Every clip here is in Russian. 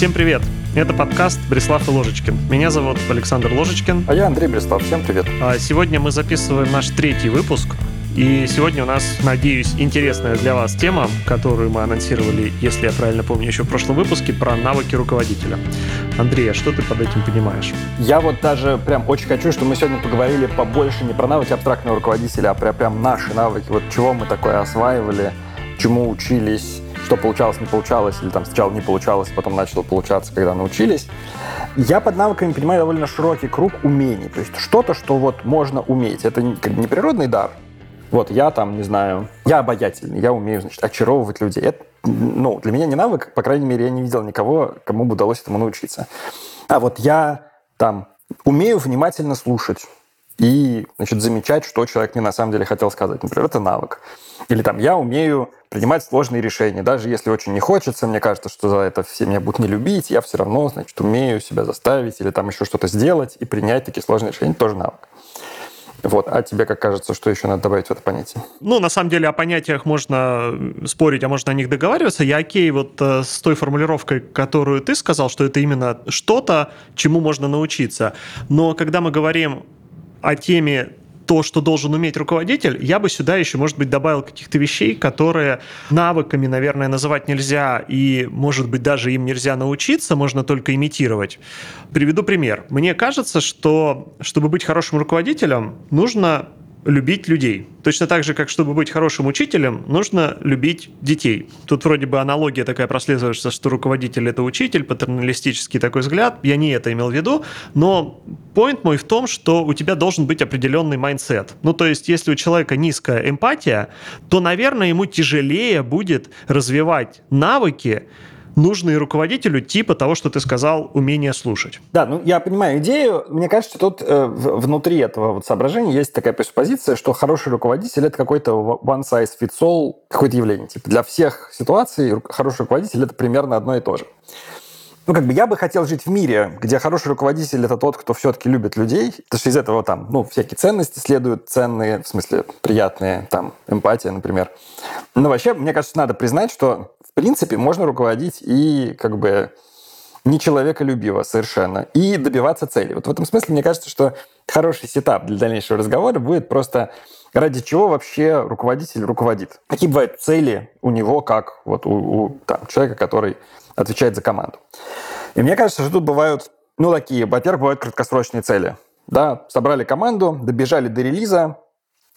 Всем привет! Это подкаст «Бреслав и Ложечкин». Меня зовут Александр Ложечкин. А я Андрей Бреслав. Всем привет. А сегодня мы записываем наш третий выпуск. И сегодня у нас, надеюсь, интересная для вас тема, которую мы анонсировали, если я правильно помню, еще в прошлом выпуске, про навыки руководителя. Андрей, а что ты под этим понимаешь? Я вот даже прям очень хочу, чтобы мы сегодня поговорили побольше не про навыки абстрактного руководителя, а про прям наши навыки. Вот чего мы такое осваивали, чему учились, что получалось, не получалось, или там сначала не получалось, потом начало получаться, когда научились. Я под навыками понимаю довольно широкий круг умений. То есть что-то, что вот можно уметь. Это не природный дар. Вот я там, не знаю, я обаятельный, я умею, значит, очаровывать людей. Это, ну, для меня не навык, по крайней мере, я не видел никого, кому бы удалось этому научиться. А вот я там умею внимательно слушать и, значит, замечать, что человек мне на самом деле хотел сказать. Например, это навык. Или там я умею принимать сложные решения. Даже если очень не хочется, мне кажется, что за это все меня будут не любить, я все равно, значит, умею себя заставить или там еще что-то сделать и принять такие сложные решения. Тоже навык. Вот. А тебе как кажется, что еще надо добавить в это понятие? Ну, на самом деле, о понятиях можно спорить, а можно о них договариваться. Я окей вот э, с той формулировкой, которую ты сказал, что это именно что-то, чему можно научиться. Но когда мы говорим о теме то, что должен уметь руководитель, я бы сюда еще, может быть, добавил каких-то вещей, которые навыками, наверное, называть нельзя, и, может быть, даже им нельзя научиться, можно только имитировать. Приведу пример. Мне кажется, что чтобы быть хорошим руководителем, нужно любить людей. Точно так же, как чтобы быть хорошим учителем, нужно любить детей. Тут вроде бы аналогия такая прослеживается, что руководитель — это учитель, патерналистический такой взгляд. Я не это имел в виду, но point мой в том, что у тебя должен быть определенный mindset. Ну, то есть, если у человека низкая эмпатия, то, наверное, ему тяжелее будет развивать навыки, нужные руководителю типа того, что ты сказал, умение слушать. Да, ну я понимаю идею. Мне кажется, тут э, внутри этого вот соображения есть такая пресуппозиция, что хороший руководитель это какой-то one size fits all какое-то явление. Типа для всех ситуаций хороший руководитель это примерно одно и то же. Ну, как бы я бы хотел жить в мире, где хороший руководитель это тот, кто все-таки любит людей, потому что из этого там, ну, всякие ценности следуют, ценные, в смысле, приятные, там, эмпатия, например. Но вообще, мне кажется, надо признать, что принципе, можно руководить и как бы не человеколюбиво совершенно, и добиваться цели. Вот в этом смысле мне кажется, что хороший сетап для дальнейшего разговора будет просто ради чего вообще руководитель руководит. Какие бывают цели у него, как вот у, у там, человека, который отвечает за команду. И мне кажется, что тут бывают, ну, такие, во-первых, бывают краткосрочные цели. Да, собрали команду, добежали до релиза,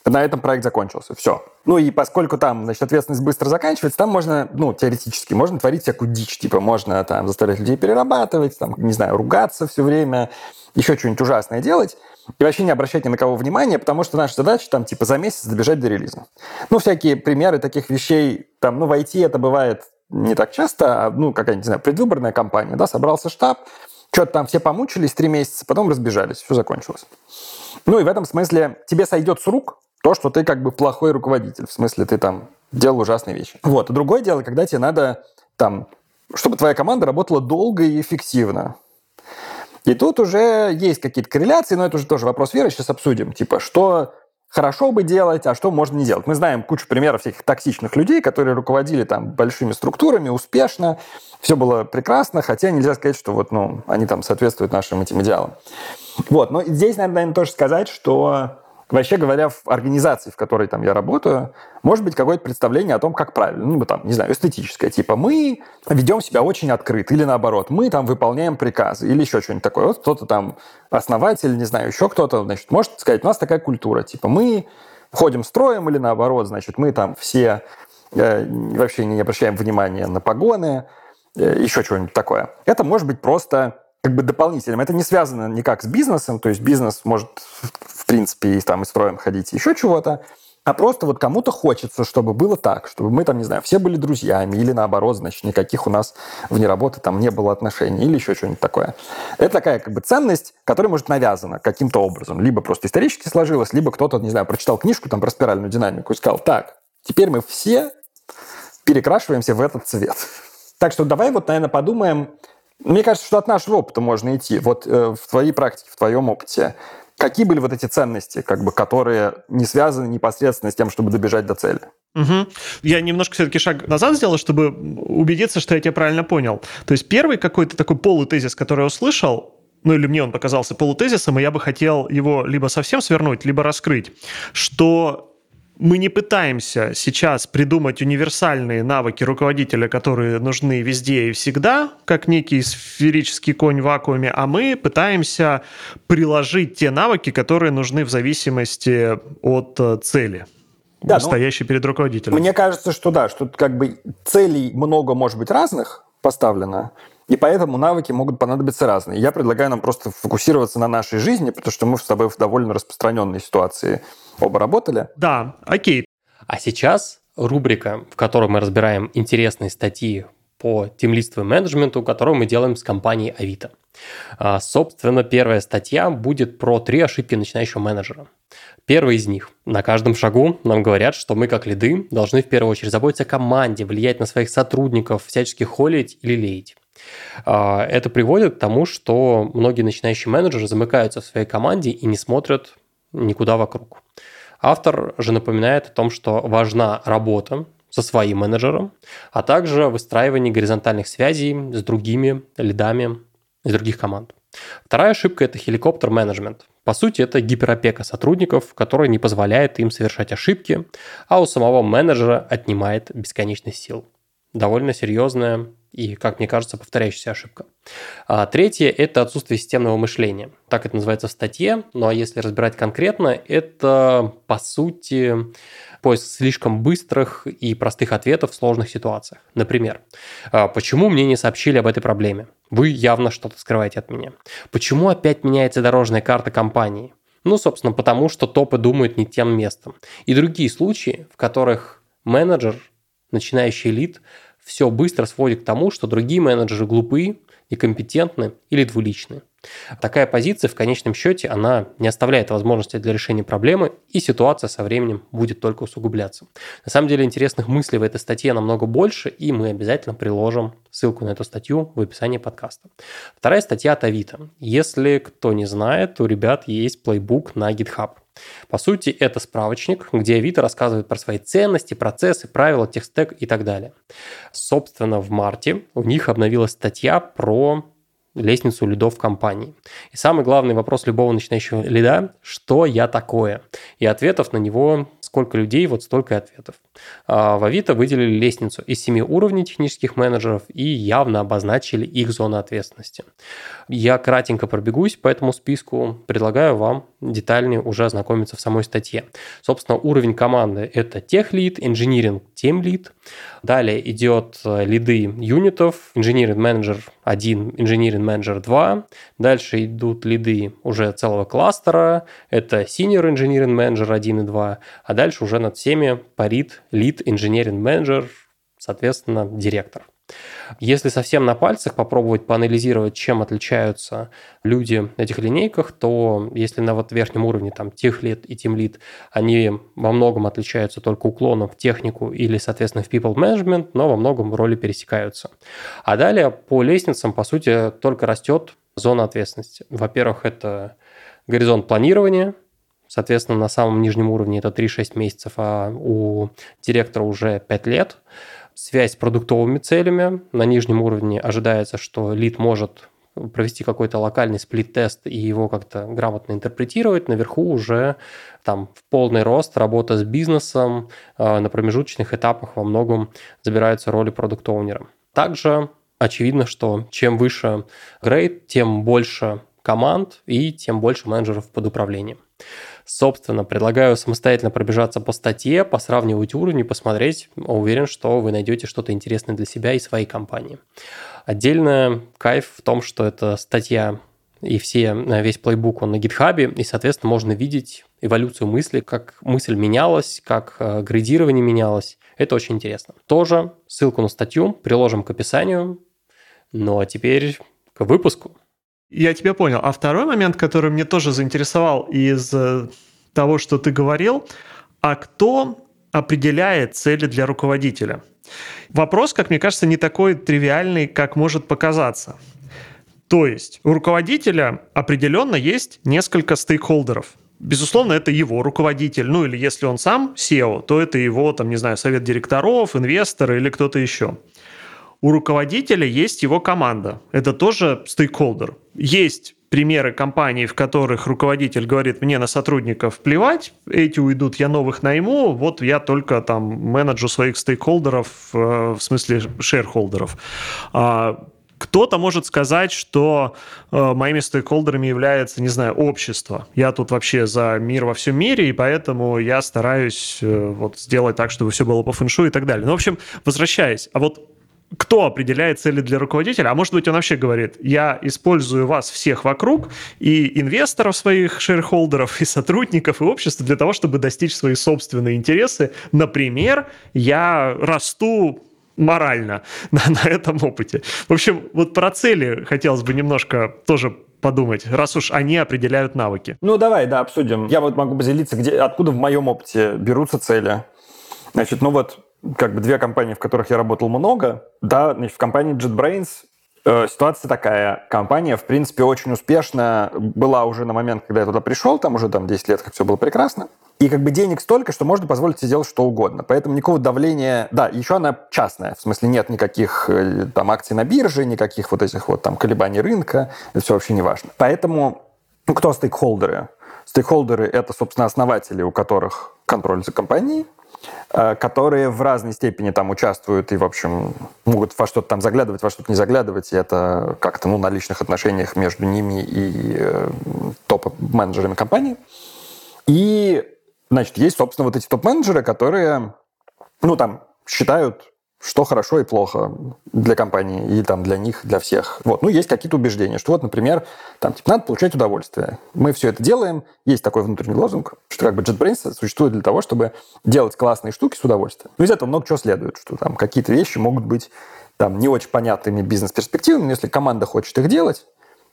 на этом проект закончился. Все. Ну и поскольку там, значит, ответственность быстро заканчивается, там можно, ну, теоретически, можно творить всякую дичь. Типа можно там заставлять людей перерабатывать, там, не знаю, ругаться все время, еще что-нибудь ужасное делать. И вообще не обращать ни на кого внимания, потому что наша задача там типа за месяц добежать до релиза. Ну, всякие примеры таких вещей, там, ну, в IT это бывает не так часто, а, ну, какая-нибудь, не знаю, предвыборная кампания, да, собрался штаб, что-то там все помучились три месяца, потом разбежались, все закончилось. Ну и в этом смысле тебе сойдет с рук то, что ты как бы плохой руководитель, в смысле ты там делал ужасные вещи. Вот. И другое дело, когда тебе надо там, чтобы твоя команда работала долго и эффективно. И тут уже есть какие-то корреляции, но это уже тоже вопрос веры, сейчас обсудим. Типа, что хорошо бы делать, а что можно не делать. Мы знаем кучу примеров всяких токсичных людей, которые руководили там большими структурами успешно, все было прекрасно, хотя нельзя сказать, что вот, ну, они там соответствуют нашим этим идеалам. Вот, но здесь, наверное, тоже сказать, что Вообще говоря, в организации, в которой там я работаю, может быть какое-то представление о том, как правильно. Ну, там, не знаю, эстетическое. Типа мы ведем себя очень открыто. Или наоборот, мы там выполняем приказы. Или еще что-нибудь такое. Вот кто-то там основатель, не знаю, еще кто-то, значит, может сказать, у нас такая культура. Типа мы входим строем или наоборот, значит, мы там все э, вообще не обращаем внимания на погоны, э, еще что-нибудь такое. Это может быть просто как бы дополнительным. Это не связано никак с бизнесом, то есть бизнес может, в принципе, и там и строим ходить, еще чего-то, а просто вот кому-то хочется, чтобы было так, чтобы мы там, не знаю, все были друзьями, или наоборот, значит, никаких у нас вне работы там не было отношений, или еще что-нибудь такое. Это такая как бы ценность, которая может навязана каким-то образом. Либо просто исторически сложилась, либо кто-то, не знаю, прочитал книжку там про спиральную динамику и сказал, так, теперь мы все перекрашиваемся в этот цвет. Так что давай вот, наверное, подумаем, мне кажется, что от нашего опыта можно идти. Вот э, в твоей практике, в твоем опыте, какие были вот эти ценности, как бы, которые не связаны непосредственно с тем, чтобы добежать до цели? Угу. Я немножко все-таки шаг назад сделал, чтобы убедиться, что я тебя правильно понял. То есть первый какой-то такой полутезис, который я услышал, ну или мне он показался полутезисом, и я бы хотел его либо совсем свернуть, либо раскрыть, что мы не пытаемся сейчас придумать универсальные навыки руководителя, которые нужны везде и всегда, как некий сферический конь в вакууме, а мы пытаемся приложить те навыки, которые нужны в зависимости от э, цели. Да, стоящей ну, перед руководителем. Мне кажется, что да, что как бы целей много может быть разных поставлено, и поэтому навыки могут понадобиться разные. Я предлагаю нам просто фокусироваться на нашей жизни, потому что мы с тобой в довольно распространенной ситуации оба работали. Да, окей. А сейчас рубрика, в которой мы разбираем интересные статьи по темлисту менеджменту, которую мы делаем с компанией Авито. А, собственно, первая статья будет про три ошибки начинающего менеджера. Первый из них. На каждом шагу нам говорят, что мы, как лиды, должны в первую очередь заботиться о команде, влиять на своих сотрудников, всячески холить или леять. А, это приводит к тому, что многие начинающие менеджеры замыкаются в своей команде и не смотрят никуда вокруг. Автор же напоминает о том, что важна работа со своим менеджером, а также выстраивание горизонтальных связей с другими лидами из других команд. Вторая ошибка – это хеликоптер-менеджмент. По сути, это гиперопека сотрудников, которая не позволяет им совершать ошибки, а у самого менеджера отнимает бесконечность сил. Довольно серьезная и, как мне кажется, повторяющаяся ошибка. А третье – это отсутствие системного мышления. Так это называется в статье, ну а если разбирать конкретно, это, по сути, поиск слишком быстрых и простых ответов в сложных ситуациях. Например, «А почему мне не сообщили об этой проблеме? Вы явно что-то скрываете от меня. Почему опять меняется дорожная карта компании? Ну, собственно, потому что топы думают не тем местом. И другие случаи, в которых менеджер, начинающий элит, все быстро сводит к тому, что другие менеджеры глупые, некомпетентны или двуличны. Такая позиция в конечном счете, она не оставляет возможности для решения проблемы, и ситуация со временем будет только усугубляться. На самом деле интересных мыслей в этой статье намного больше, и мы обязательно приложим ссылку на эту статью в описании подкаста. Вторая статья от Авито. Если кто не знает, у ребят есть плейбук на GitHub. По сути, это справочник, где Авито рассказывает про свои ценности, процессы, правила, техстек и так далее. Собственно, в марте у них обновилась статья про лестницу лидов компании. И самый главный вопрос любого начинающего лида – что я такое? И ответов на него сколько людей, вот столько и ответов. А в Авито выделили лестницу из семи уровней технических менеджеров и явно обозначили их зону ответственности. Я кратенько пробегусь по этому списку, предлагаю вам детальнее уже ознакомиться в самой статье. Собственно, уровень команды – это техлид, инжиниринг, тем-лид. Далее идет э, лиды юнитов, инжиниринг менеджер 1, инжиниринг менеджер 2. Дальше идут лиды уже целого кластера, это senior engineering менеджер 1 и 2. А дальше уже над всеми парит лид инженеринг менеджер, соответственно, директор. Если совсем на пальцах попробовать поанализировать, чем отличаются люди на этих линейках, то если на вот верхнем уровне там техлит и тимлит, они во многом отличаются только уклоном в технику или, соответственно, в people management, но во многом роли пересекаются. А далее по лестницам, по сути, только растет зона ответственности. Во-первых, это горизонт планирования, Соответственно, на самом нижнем уровне это 3-6 месяцев, а у директора уже 5 лет связь с продуктовыми целями. На нижнем уровне ожидается, что лид может провести какой-то локальный сплит-тест и его как-то грамотно интерпретировать. Наверху уже там в полный рост работа с бизнесом э, на промежуточных этапах во многом забираются роли продукт-оунера. Также очевидно, что чем выше грейд, тем больше команд и тем больше менеджеров под управлением. Собственно, предлагаю самостоятельно пробежаться по статье, посравнивать уровни, посмотреть. Уверен, что вы найдете что-то интересное для себя и своей компании. Отдельно кайф в том, что эта статья и все, весь плейбук он на гитхабе, и, соответственно, можно видеть эволюцию мысли, как мысль менялась, как э, градирование менялось. Это очень интересно. Тоже ссылку на статью приложим к описанию. Ну а теперь к выпуску. Я тебя понял. А второй момент, который мне тоже заинтересовал из э, того, что ты говорил, а кто определяет цели для руководителя? Вопрос, как мне кажется, не такой тривиальный, как может показаться. То есть у руководителя определенно есть несколько стейкхолдеров. безусловно, это его руководитель. Ну, или если он сам SEO, то это его, там, не знаю, совет директоров, инвесторы или кто-то еще. У руководителя есть его команда. Это тоже стейкхолдер. Есть примеры компаний, в которых руководитель говорит, мне на сотрудников плевать, эти уйдут, я новых найму, вот я только там менеджу своих стейкхолдеров, э, в смысле шерхолдеров. А кто-то может сказать, что э, моими стейкхолдерами является, не знаю, общество. Я тут вообще за мир во всем мире, и поэтому я стараюсь э, вот сделать так, чтобы все было по фэншу и так далее. Ну, в общем, возвращаясь, а вот кто определяет цели для руководителя, а может быть он вообще говорит, я использую вас всех вокруг, и инвесторов своих, шерхолдеров, и сотрудников, и общества для того, чтобы достичь свои собственные интересы. Например, я расту морально на, на этом опыте. В общем, вот про цели хотелось бы немножко тоже подумать, раз уж они определяют навыки. Ну, давай, да, обсудим. Я вот могу поделиться, где, откуда в моем опыте берутся цели. Значит, ну вот как бы две компании, в которых я работал много. Да, значит, в компании JetBrains э, ситуация такая. Компания, в принципе, очень успешно была уже на момент, когда я туда пришел, там уже там 10 лет, как все было прекрасно. И как бы денег столько, что можно позволить себе делать что угодно. Поэтому никакого давления... Да, еще она частная. В смысле нет никаких э, там акций на бирже, никаких вот этих вот там колебаний рынка. Это все вообще не важно. Поэтому ну, кто стейкхолдеры? Стейкхолдеры — это, собственно, основатели, у которых контроль за компанией. Э, которые в разной степени там участвуют и, в общем, могут во что-то там заглядывать, во что-то не заглядывать, и это как-то ну, на личных отношениях между ними и э, топ-менеджерами компании. И, значит, есть, собственно, вот эти топ-менеджеры, которые, ну, там, считают что хорошо и плохо для компании и там для них, для всех. Вот. Ну, есть какие-то убеждения, что вот, например, там, типа, надо получать удовольствие. Мы все это делаем, есть такой внутренний лозунг, что как бы JetBrains существует для того, чтобы делать классные штуки с удовольствием. Ну, из этого много чего следует, что там какие-то вещи могут быть там не очень понятными бизнес-перспективами, но если команда хочет их делать,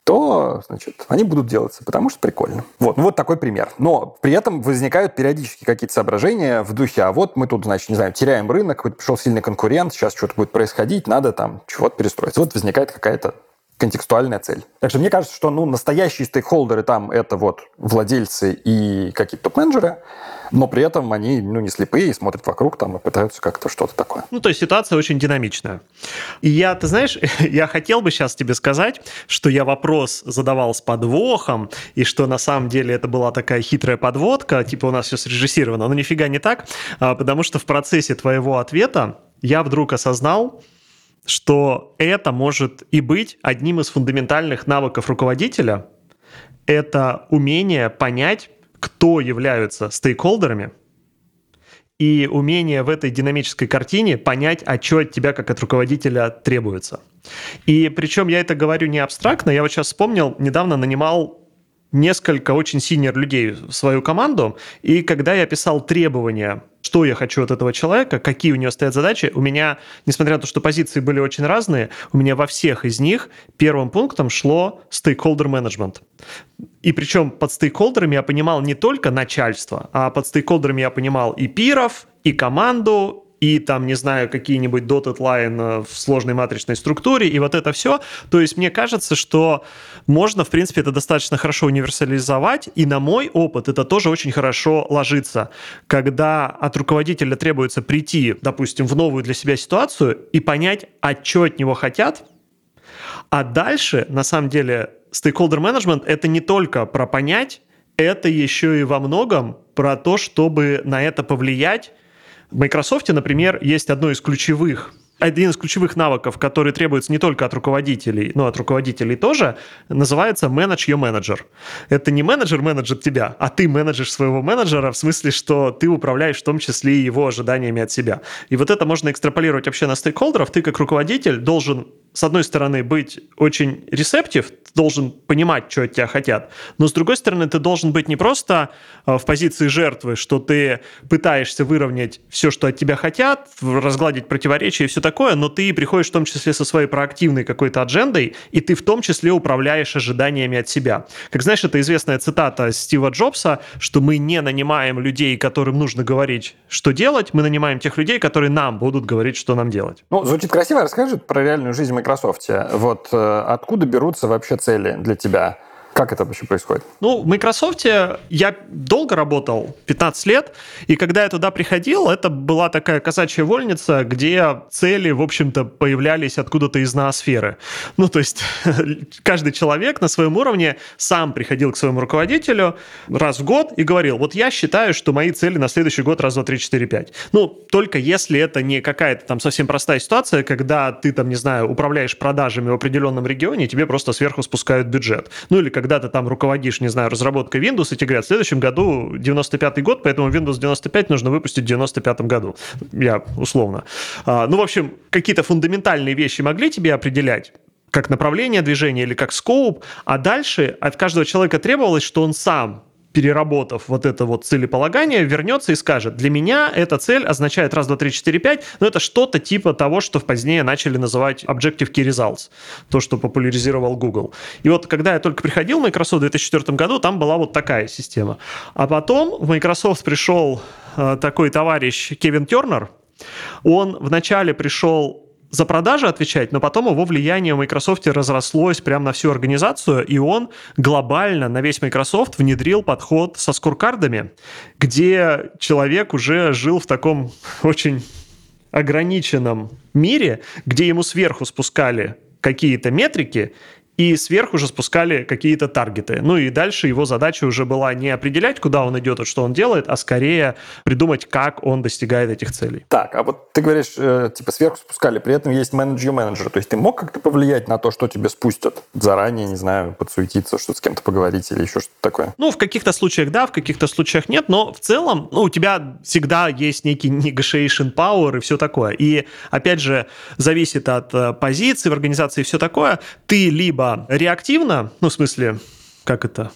то, значит, они будут делаться, потому что прикольно. Вот, ну вот такой пример. Но при этом возникают периодически какие-то соображения в духе, а вот мы тут, значит, не знаю, теряем рынок, пришел сильный конкурент, сейчас что-то будет происходить, надо там чего-то перестроить. Вот возникает какая-то контекстуальная цель. Так что мне кажется, что ну, настоящие стейкхолдеры там это вот владельцы и какие-то топ-менеджеры, но при этом они ну, не слепые и смотрят вокруг там и пытаются как-то что-то такое. Ну, то есть ситуация очень динамичная. И я, ты знаешь, я хотел бы сейчас тебе сказать, что я вопрос задавал с подвохом, и что на самом деле это была такая хитрая подводка, типа у нас все срежиссировано, но нифига не так, а, потому что в процессе твоего ответа я вдруг осознал, что это может и быть одним из фундаментальных навыков руководителя, это умение понять, кто являются стейкхолдерами, и умение в этой динамической картине понять, а что от тебя как от руководителя требуется. И причем я это говорю не абстрактно, я вот сейчас вспомнил, недавно нанимал несколько очень синер людей в свою команду, и когда я писал требования, что я хочу от этого человека, какие у него стоят задачи, у меня, несмотря на то, что позиции были очень разные, у меня во всех из них первым пунктом шло stakeholder management. И причем под стейкхолдерами я понимал не только начальство, а под стейкхолдерами я понимал и пиров, и команду, и там, не знаю, какие-нибудь dotted line в сложной матричной структуре, и вот это все. То есть мне кажется, что можно, в принципе, это достаточно хорошо универсализовать, и на мой опыт это тоже очень хорошо ложится. Когда от руководителя требуется прийти, допустим, в новую для себя ситуацию и понять, а что от него хотят, а дальше, на самом деле, стейкхолдер менеджмент это не только про понять, это еще и во многом про то, чтобы на это повлиять в Microsoft, например, есть одно из ключевых один из ключевых навыков, который требуется не только от руководителей, но от руководителей тоже, называется manage your manager. Это не менеджер менеджер тебя, а ты менеджер своего менеджера в смысле, что ты управляешь в том числе его ожиданиями от себя. И вот это можно экстраполировать вообще на стейкхолдеров. Ты как руководитель должен с одной стороны, быть очень ресептив, должен понимать, что от тебя хотят, но с другой стороны, ты должен быть не просто э, в позиции жертвы, что ты пытаешься выровнять все, что от тебя хотят, разгладить противоречия и все такое, но ты приходишь в том числе со своей проактивной какой-то аджендой, и ты в том числе управляешь ожиданиями от себя. Как знаешь, это известная цитата Стива Джобса, что мы не нанимаем людей, которым нужно говорить, что делать, мы нанимаем тех людей, которые нам будут говорить, что нам делать. Ну, звучит красиво. Расскажи про реальную жизнь Microsoft. Вот э, откуда берутся вообще цели для тебя? Как это вообще происходит? Ну, в Microsoft я долго работал, 15 лет, и когда я туда приходил, это была такая казачья вольница, где цели, в общем-то, появлялись откуда-то из ноосферы. Ну, то есть каждый человек на своем уровне сам приходил к своему руководителю раз в год и говорил, вот я считаю, что мои цели на следующий год раз, два, три, четыре, пять. Ну, только если это не какая-то там совсем простая ситуация, когда ты там, не знаю, управляешь продажами в определенном регионе, и тебе просто сверху спускают бюджет. Ну, или когда ты там руководишь, не знаю, разработкой Windows, и тебе говорят, в следующем году 95-й год, поэтому Windows 95 нужно выпустить в 95 году. Я условно. А, ну, в общем, какие-то фундаментальные вещи могли тебе определять, как направление движения или как скоуп, а дальше от каждого человека требовалось, что он сам переработав вот это вот целеполагание, вернется и скажет, для меня эта цель означает раз, два, три, четыре, пять, но это что-то типа того, что позднее начали называть Objective Key Results, то, что популяризировал Google. И вот когда я только приходил в Microsoft в 2004 году, там была вот такая система. А потом в Microsoft пришел э, такой товарищ Кевин Тернер, он вначале пришел за продажи отвечать, но потом его влияние в Microsoft разрослось прямо на всю организацию, и он глобально на весь Microsoft внедрил подход со скоркардами, где человек уже жил в таком очень ограниченном мире, где ему сверху спускали какие-то метрики, и сверху же спускали какие-то таргеты. Ну и дальше его задача уже была не определять, куда он идет и что он делает, а скорее придумать, как он достигает этих целей. Так, а вот ты говоришь, э, типа сверху спускали, при этом есть менеджер-менеджер. То есть ты мог как-то повлиять на то, что тебе спустят? Заранее, не знаю, подсуетиться, что с кем-то поговорить или еще что-то такое? Ну, в каких-то случаях да, в каких-то случаях нет, но в целом ну, у тебя всегда есть некий negotiation power и все такое. И, опять же, зависит от э, позиции в организации и все такое. Ты либо реактивно, ну, в смысле, как это,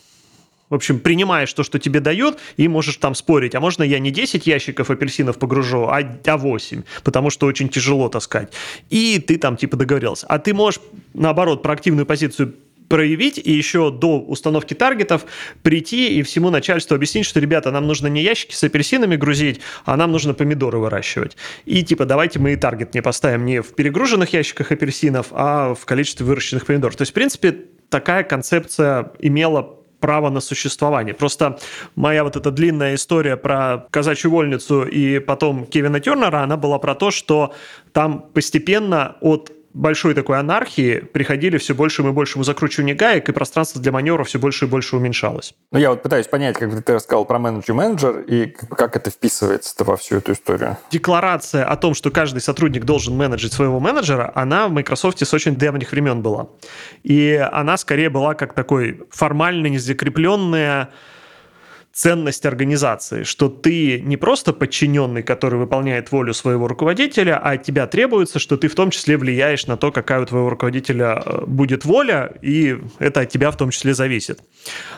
в общем, принимаешь то, что тебе дают, и можешь там спорить. А можно я не 10 ящиков апельсинов погружу, а, а 8, потому что очень тяжело таскать. И ты там типа договорился. А ты можешь, наоборот, проактивную позицию проявить и еще до установки таргетов прийти и всему начальству объяснить, что, ребята, нам нужно не ящики с апельсинами грузить, а нам нужно помидоры выращивать. И типа давайте мы и таргет не поставим не в перегруженных ящиках апельсинов, а в количестве выращенных помидоров. То есть, в принципе, такая концепция имела право на существование. Просто моя вот эта длинная история про казачью вольницу и потом Кевина Тернера, она была про то, что там постепенно от большой такой анархии приходили все большему и большему закручиванию гаек, и пространство для маневра все больше и больше уменьшалось. Ну, я вот пытаюсь понять, как ты рассказал про менеджер-менеджер, и как это вписывается во всю эту историю. Декларация о том, что каждый сотрудник должен менеджить своего менеджера, она в Microsoft с очень древних времен была. И она скорее была как такой формально незакрепленная ценность организации, что ты не просто подчиненный, который выполняет волю своего руководителя, а от тебя требуется, что ты в том числе влияешь на то, какая у твоего руководителя э, будет воля, и это от тебя в том числе зависит.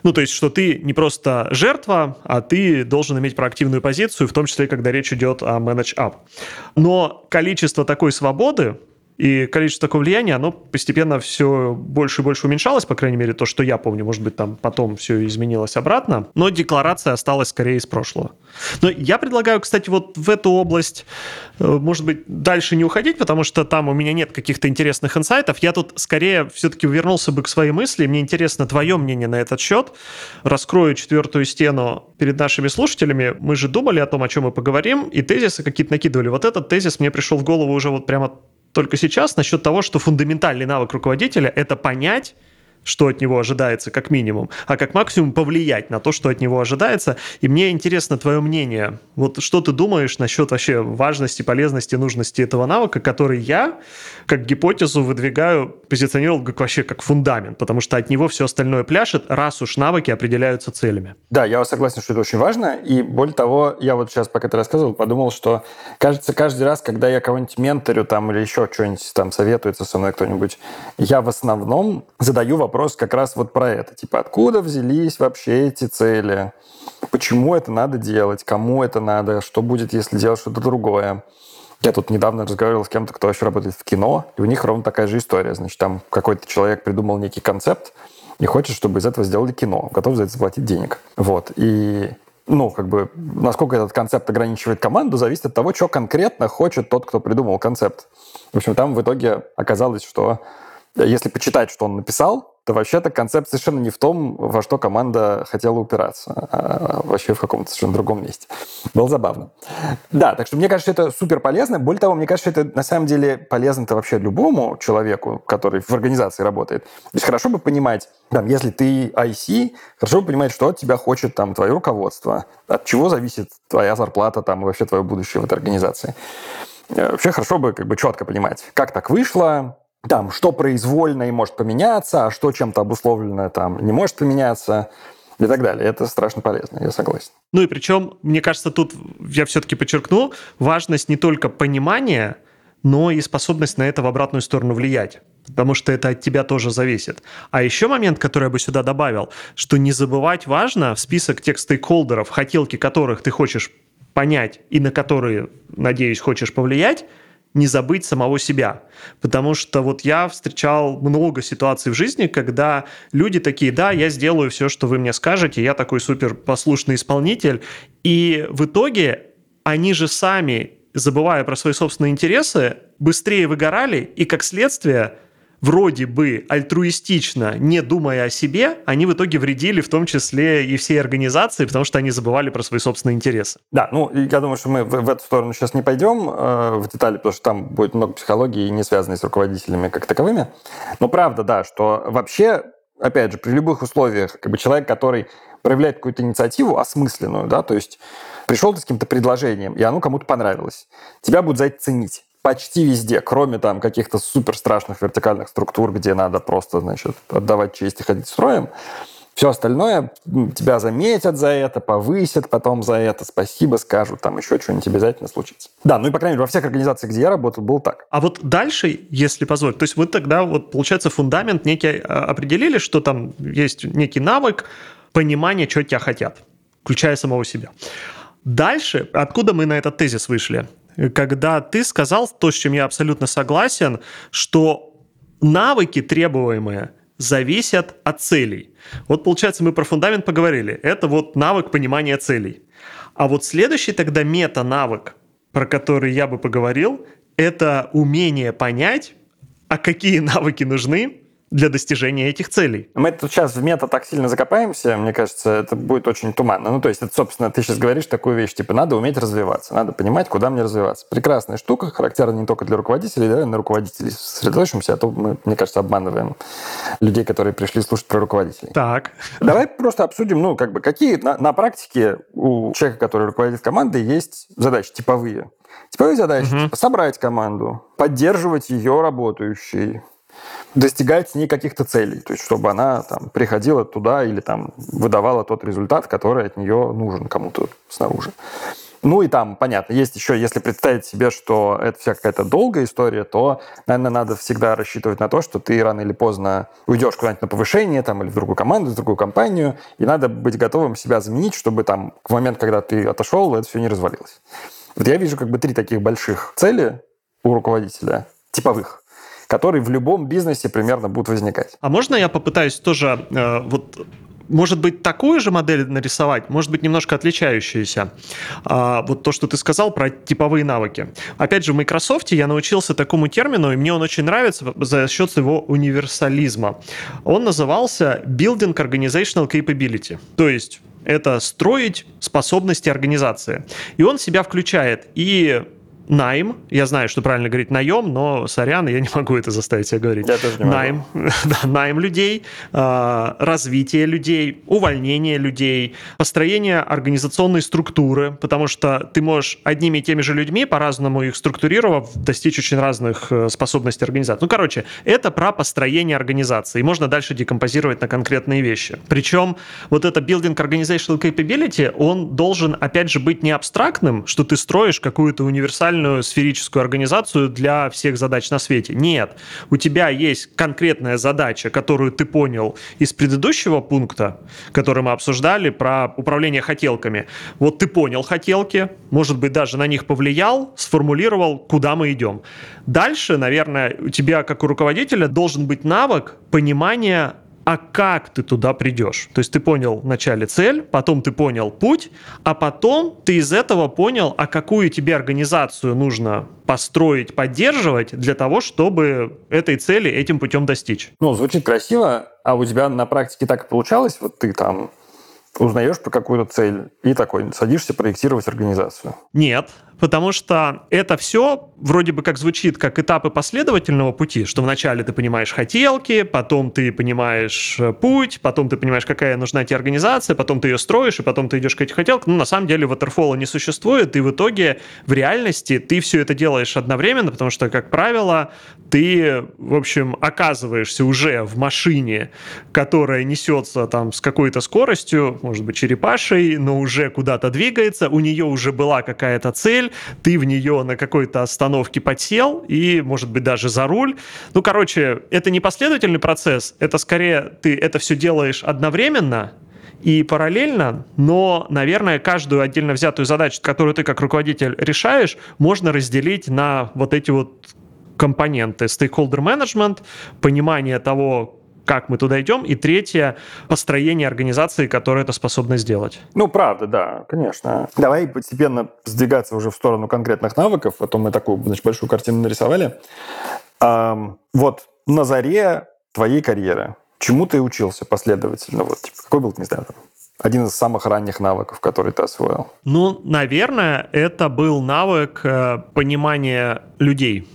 Ну, то есть, что ты не просто жертва, а ты должен иметь проактивную позицию, в том числе, когда речь идет о manage-up. Но количество такой свободы, и количество такого влияния, оно постепенно все больше и больше уменьшалось, по крайней мере, то, что я помню. Может быть, там потом все изменилось обратно. Но декларация осталась скорее из прошлого. Но я предлагаю, кстати, вот в эту область, э, может быть, дальше не уходить, потому что там у меня нет каких-то интересных инсайтов. Я тут скорее все-таки вернулся бы к своей мысли. Мне интересно твое мнение на этот счет. Раскрою четвертую стену перед нашими слушателями. Мы же думали о том, о чем мы поговорим, и тезисы какие-то накидывали. Вот этот тезис мне пришел в голову уже вот прямо только сейчас насчет того, что фундаментальный навык руководителя – это понять, что от него ожидается, как минимум, а как максимум повлиять на то, что от него ожидается. И мне интересно твое мнение. Вот что ты думаешь насчет вообще важности, полезности, нужности этого навыка, который я, как гипотезу, выдвигаю, позиционировал как вообще как фундамент, потому что от него все остальное пляшет, раз уж навыки определяются целями. Да, я согласен, что это очень важно. И более того, я вот сейчас, пока ты рассказывал, подумал, что, кажется, каждый раз, когда я кого-нибудь менторю там или еще что-нибудь там советуется со мной кто-нибудь, я в основном задаю вопрос, вопрос как раз вот про это. Типа, откуда взялись вообще эти цели? Почему это надо делать? Кому это надо? Что будет, если делать что-то другое? Я тут недавно разговаривал с кем-то, кто вообще работает в кино, и у них ровно такая же история. Значит, там какой-то человек придумал некий концепт и хочет, чтобы из этого сделали кино, готов за это заплатить денег. Вот. И ну, как бы, насколько этот концепт ограничивает команду, зависит от того, что конкретно хочет тот, кто придумал концепт. В общем, там в итоге оказалось, что если почитать, что он написал, то вообще-то концепт совершенно не в том, во что команда хотела упираться, а вообще в каком-то совершенно другом месте. Было забавно. Да, так что мне кажется, это супер полезно. Более того, мне кажется, это на самом деле полезно-то вообще любому человеку, который в организации работает. То есть хорошо бы понимать, там, если ты IC, хорошо бы понимать, что от тебя хочет там твое руководство, от чего зависит твоя зарплата там и вообще твое будущее в этой организации. Э, вообще хорошо бы как бы четко понимать, как так вышло, там, что произвольно и может поменяться, а что чем-то обусловлено там не может поменяться и так далее. Это страшно полезно, я согласен. Ну и причем, мне кажется, тут я все-таки подчеркну важность не только понимания, но и способность на это в обратную сторону влиять потому что это от тебя тоже зависит. А еще момент, который я бы сюда добавил, что не забывать важно в список тех стейкхолдеров, хотелки которых ты хочешь понять и на которые, надеюсь, хочешь повлиять, не забыть самого себя. Потому что вот я встречал много ситуаций в жизни, когда люди такие, да, я сделаю все, что вы мне скажете, я такой супер послушный исполнитель. И в итоге они же сами, забывая про свои собственные интересы, быстрее выгорали, и как следствие вроде бы альтруистично, не думая о себе, они в итоге вредили в том числе и всей организации, потому что они забывали про свои собственные интересы. Да, ну, я думаю, что мы в, в эту сторону сейчас не пойдем э, в детали, потому что там будет много психологии, не связанной с руководителями как таковыми. Но правда, да, что вообще, опять же, при любых условиях, как бы человек, который проявляет какую-то инициативу осмысленную, да, то есть пришел ты с каким-то предложением, и оно кому-то понравилось, тебя будут за это ценить почти везде, кроме там каких-то супер страшных вертикальных структур, где надо просто, значит, отдавать честь и ходить строем. Все остальное тебя заметят за это, повысят потом за это, спасибо скажут, там еще что-нибудь обязательно случится. Да, ну и, по крайней мере, во всех организациях, где я работал, было так. А вот дальше, если позволить, то есть вы тогда, вот, получается, фундамент некий а, определили, что там есть некий навык понимания, что тебя хотят, включая самого себя. Дальше, откуда мы на этот тезис вышли? Когда ты сказал то, с чем я абсолютно согласен, что навыки требуемые зависят от целей. Вот получается, мы про фундамент поговорили. Это вот навык понимания целей. А вот следующий тогда мета-навык, про который я бы поговорил, это умение понять, а какие навыки нужны, для достижения этих целей. Мы тут сейчас в мета так сильно закопаемся, мне кажется, это будет очень туманно. Ну, то есть, это, собственно, ты сейчас говоришь такую вещь, типа, надо уметь развиваться, надо понимать, куда мне развиваться. Прекрасная штука, характерна не только для руководителей, да, на руководителей сосредоточимся, а то мы, мне кажется, обманываем людей, которые пришли слушать про руководителей. Так. Давай просто обсудим, ну, как бы, какие на, на практике у человека, который руководит командой, есть задачи типовые. Типовые задачи, угу. типа, собрать команду, поддерживать ее работающей, достигать с ней каких-то целей, то есть чтобы она там приходила туда или там выдавала тот результат, который от нее нужен кому-то снаружи. Ну и там, понятно, есть еще, если представить себе, что это вся какая-то долгая история, то, наверное, надо всегда рассчитывать на то, что ты рано или поздно уйдешь куда-нибудь на повышение там, или в другую команду, в другую компанию, и надо быть готовым себя заменить, чтобы там в момент, когда ты отошел, это все не развалилось. Вот я вижу как бы три таких больших цели у руководителя, типовых которые в любом бизнесе примерно будут возникать. А можно я попытаюсь тоже э, вот может быть, такую же модель нарисовать, может быть, немножко отличающуюся. А, вот то, что ты сказал про типовые навыки. Опять же, в Microsoft я научился такому термину, и мне он очень нравится за счет своего универсализма. Он назывался Building Organizational Capability. То есть это строить способности организации. И он себя включает и найм. Я знаю, что правильно говорить наем, но сорян, я не могу это заставить себя говорить. Я тоже не найм, да, найм людей, э, развитие людей, увольнение людей, построение организационной структуры, потому что ты можешь одними и теми же людьми, по-разному их структурировав, достичь очень разных э, способностей организации. Ну, короче, это про построение организации. И можно дальше декомпозировать на конкретные вещи. Причем вот это building organizational capability, он должен, опять же, быть не абстрактным, что ты строишь какую-то универсальную универсальную сферическую организацию для всех задач на свете. Нет. У тебя есть конкретная задача, которую ты понял из предыдущего пункта, который мы обсуждали, про управление хотелками. Вот ты понял хотелки, может быть, даже на них повлиял, сформулировал, куда мы идем. Дальше, наверное, у тебя, как у руководителя, должен быть навык понимания а как ты туда придешь. То есть ты понял вначале цель, потом ты понял путь, а потом ты из этого понял, а какую тебе организацию нужно построить, поддерживать для того, чтобы этой цели этим путем достичь. Ну, звучит красиво, а у тебя на практике так и получалось? Вот ты там узнаешь про какую-то цель и такой садишься проектировать организацию? Нет, потому что это все вроде бы как звучит как этапы последовательного пути, что вначале ты понимаешь хотелки, потом ты понимаешь э, путь, потом ты понимаешь, какая нужна тебе организация, потом ты ее строишь, и потом ты идешь к этим хотелкам. Ну, на самом деле, ватерфола не существует, и в итоге в реальности ты все это делаешь одновременно, потому что, как правило, ты, в общем, оказываешься уже в машине, которая несется там с какой-то скоростью, может быть, черепашей, но уже куда-то двигается, у нее уже была какая-то цель, ты в нее на какой-то остановке подсел и, может быть, даже за руль. Ну, короче, это не последовательный процесс, это скорее ты это все делаешь одновременно, и параллельно, но, наверное, каждую отдельно взятую задачу, которую ты как руководитель решаешь, можно разделить на вот эти вот компоненты. Stakeholder management, понимание того, как мы туда идем, и третье — построение организации, которая это способна сделать. Ну, правда, да, конечно. Давай постепенно сдвигаться уже в сторону конкретных навыков, а то мы такую значит, большую картину нарисовали. Эм, вот на заре твоей карьеры чему ты учился последовательно? Вот, типа, какой был, не знаю, там, один из самых ранних навыков, который ты освоил? Ну, наверное, это был навык э, понимания людей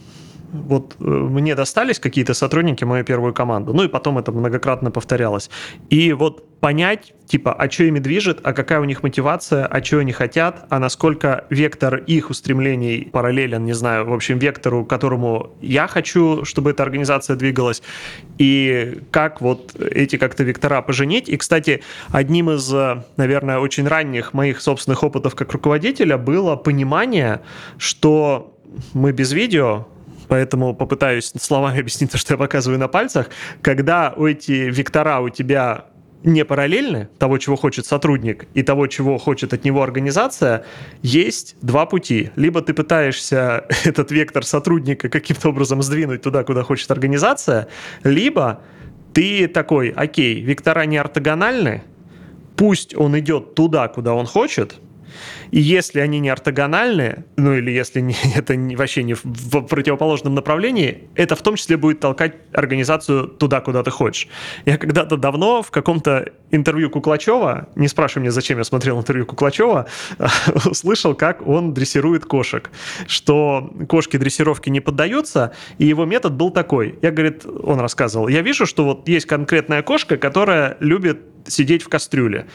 вот э, мне достались какие-то сотрудники, мою первую команду, ну и потом это многократно повторялось. И вот понять, типа, а что ими движет, а какая у них мотивация, а что они хотят, а насколько вектор их устремлений параллелен, не знаю, в общем, вектору, которому я хочу, чтобы эта организация двигалась, и как вот эти как-то вектора поженить. И, кстати, одним из, наверное, очень ранних моих собственных опытов как руководителя было понимание, что мы без видео, поэтому попытаюсь словами объяснить то, что я показываю на пальцах. Когда эти вектора у тебя не параллельны, того, чего хочет сотрудник, и того, чего хочет от него организация, есть два пути. Либо ты пытаешься этот вектор сотрудника каким-то образом сдвинуть туда, куда хочет организация, либо ты такой, окей, вектора не ортогональны, пусть он идет туда, куда он хочет, и если они не ортогональные, ну или если не, это не, вообще не в, в противоположном направлении, это в том числе будет толкать организацию туда, куда ты хочешь. Я когда-то давно в каком-то интервью Куклачева, не спрашивай меня, зачем я смотрел интервью Куклачева, услышал, как он дрессирует кошек, что кошки дрессировки не поддаются, и его метод был такой. Я, говорит, он рассказывал, я вижу, что вот есть конкретная кошка, которая любит сидеть в кастрюле.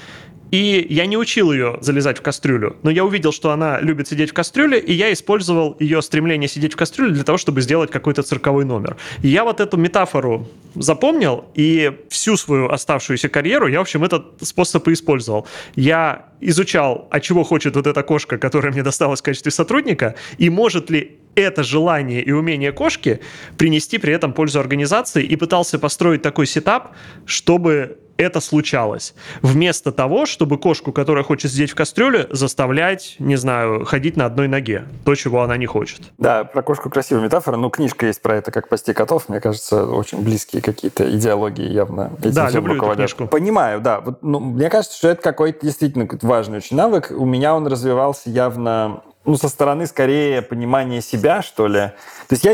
И я не учил ее залезать в кастрюлю, но я увидел, что она любит сидеть в кастрюле, и я использовал ее стремление сидеть в кастрюле для того, чтобы сделать какой-то цирковой номер. И я вот эту метафору запомнил, и всю свою оставшуюся карьеру я, в общем, этот способ и использовал. Я изучал, а чего хочет вот эта кошка, которая мне досталась в качестве сотрудника, и может ли это желание и умение кошки принести при этом пользу организации, и пытался построить такой сетап, чтобы это случалось. Вместо того, чтобы кошку, которая хочет сидеть в кастрюле, заставлять, не знаю, ходить на одной ноге. То, чего она не хочет. Да, про кошку красивая метафора. Ну, книжка есть про это, как пасти котов. Мне кажется, очень близкие какие-то идеологии явно этим да, люблю руководят. Эту книжку. Понимаю, да. Вот, ну, мне кажется, что это какой-то действительно важный очень навык. У меня он развивался явно ну, со стороны скорее понимания себя, что ли. То есть я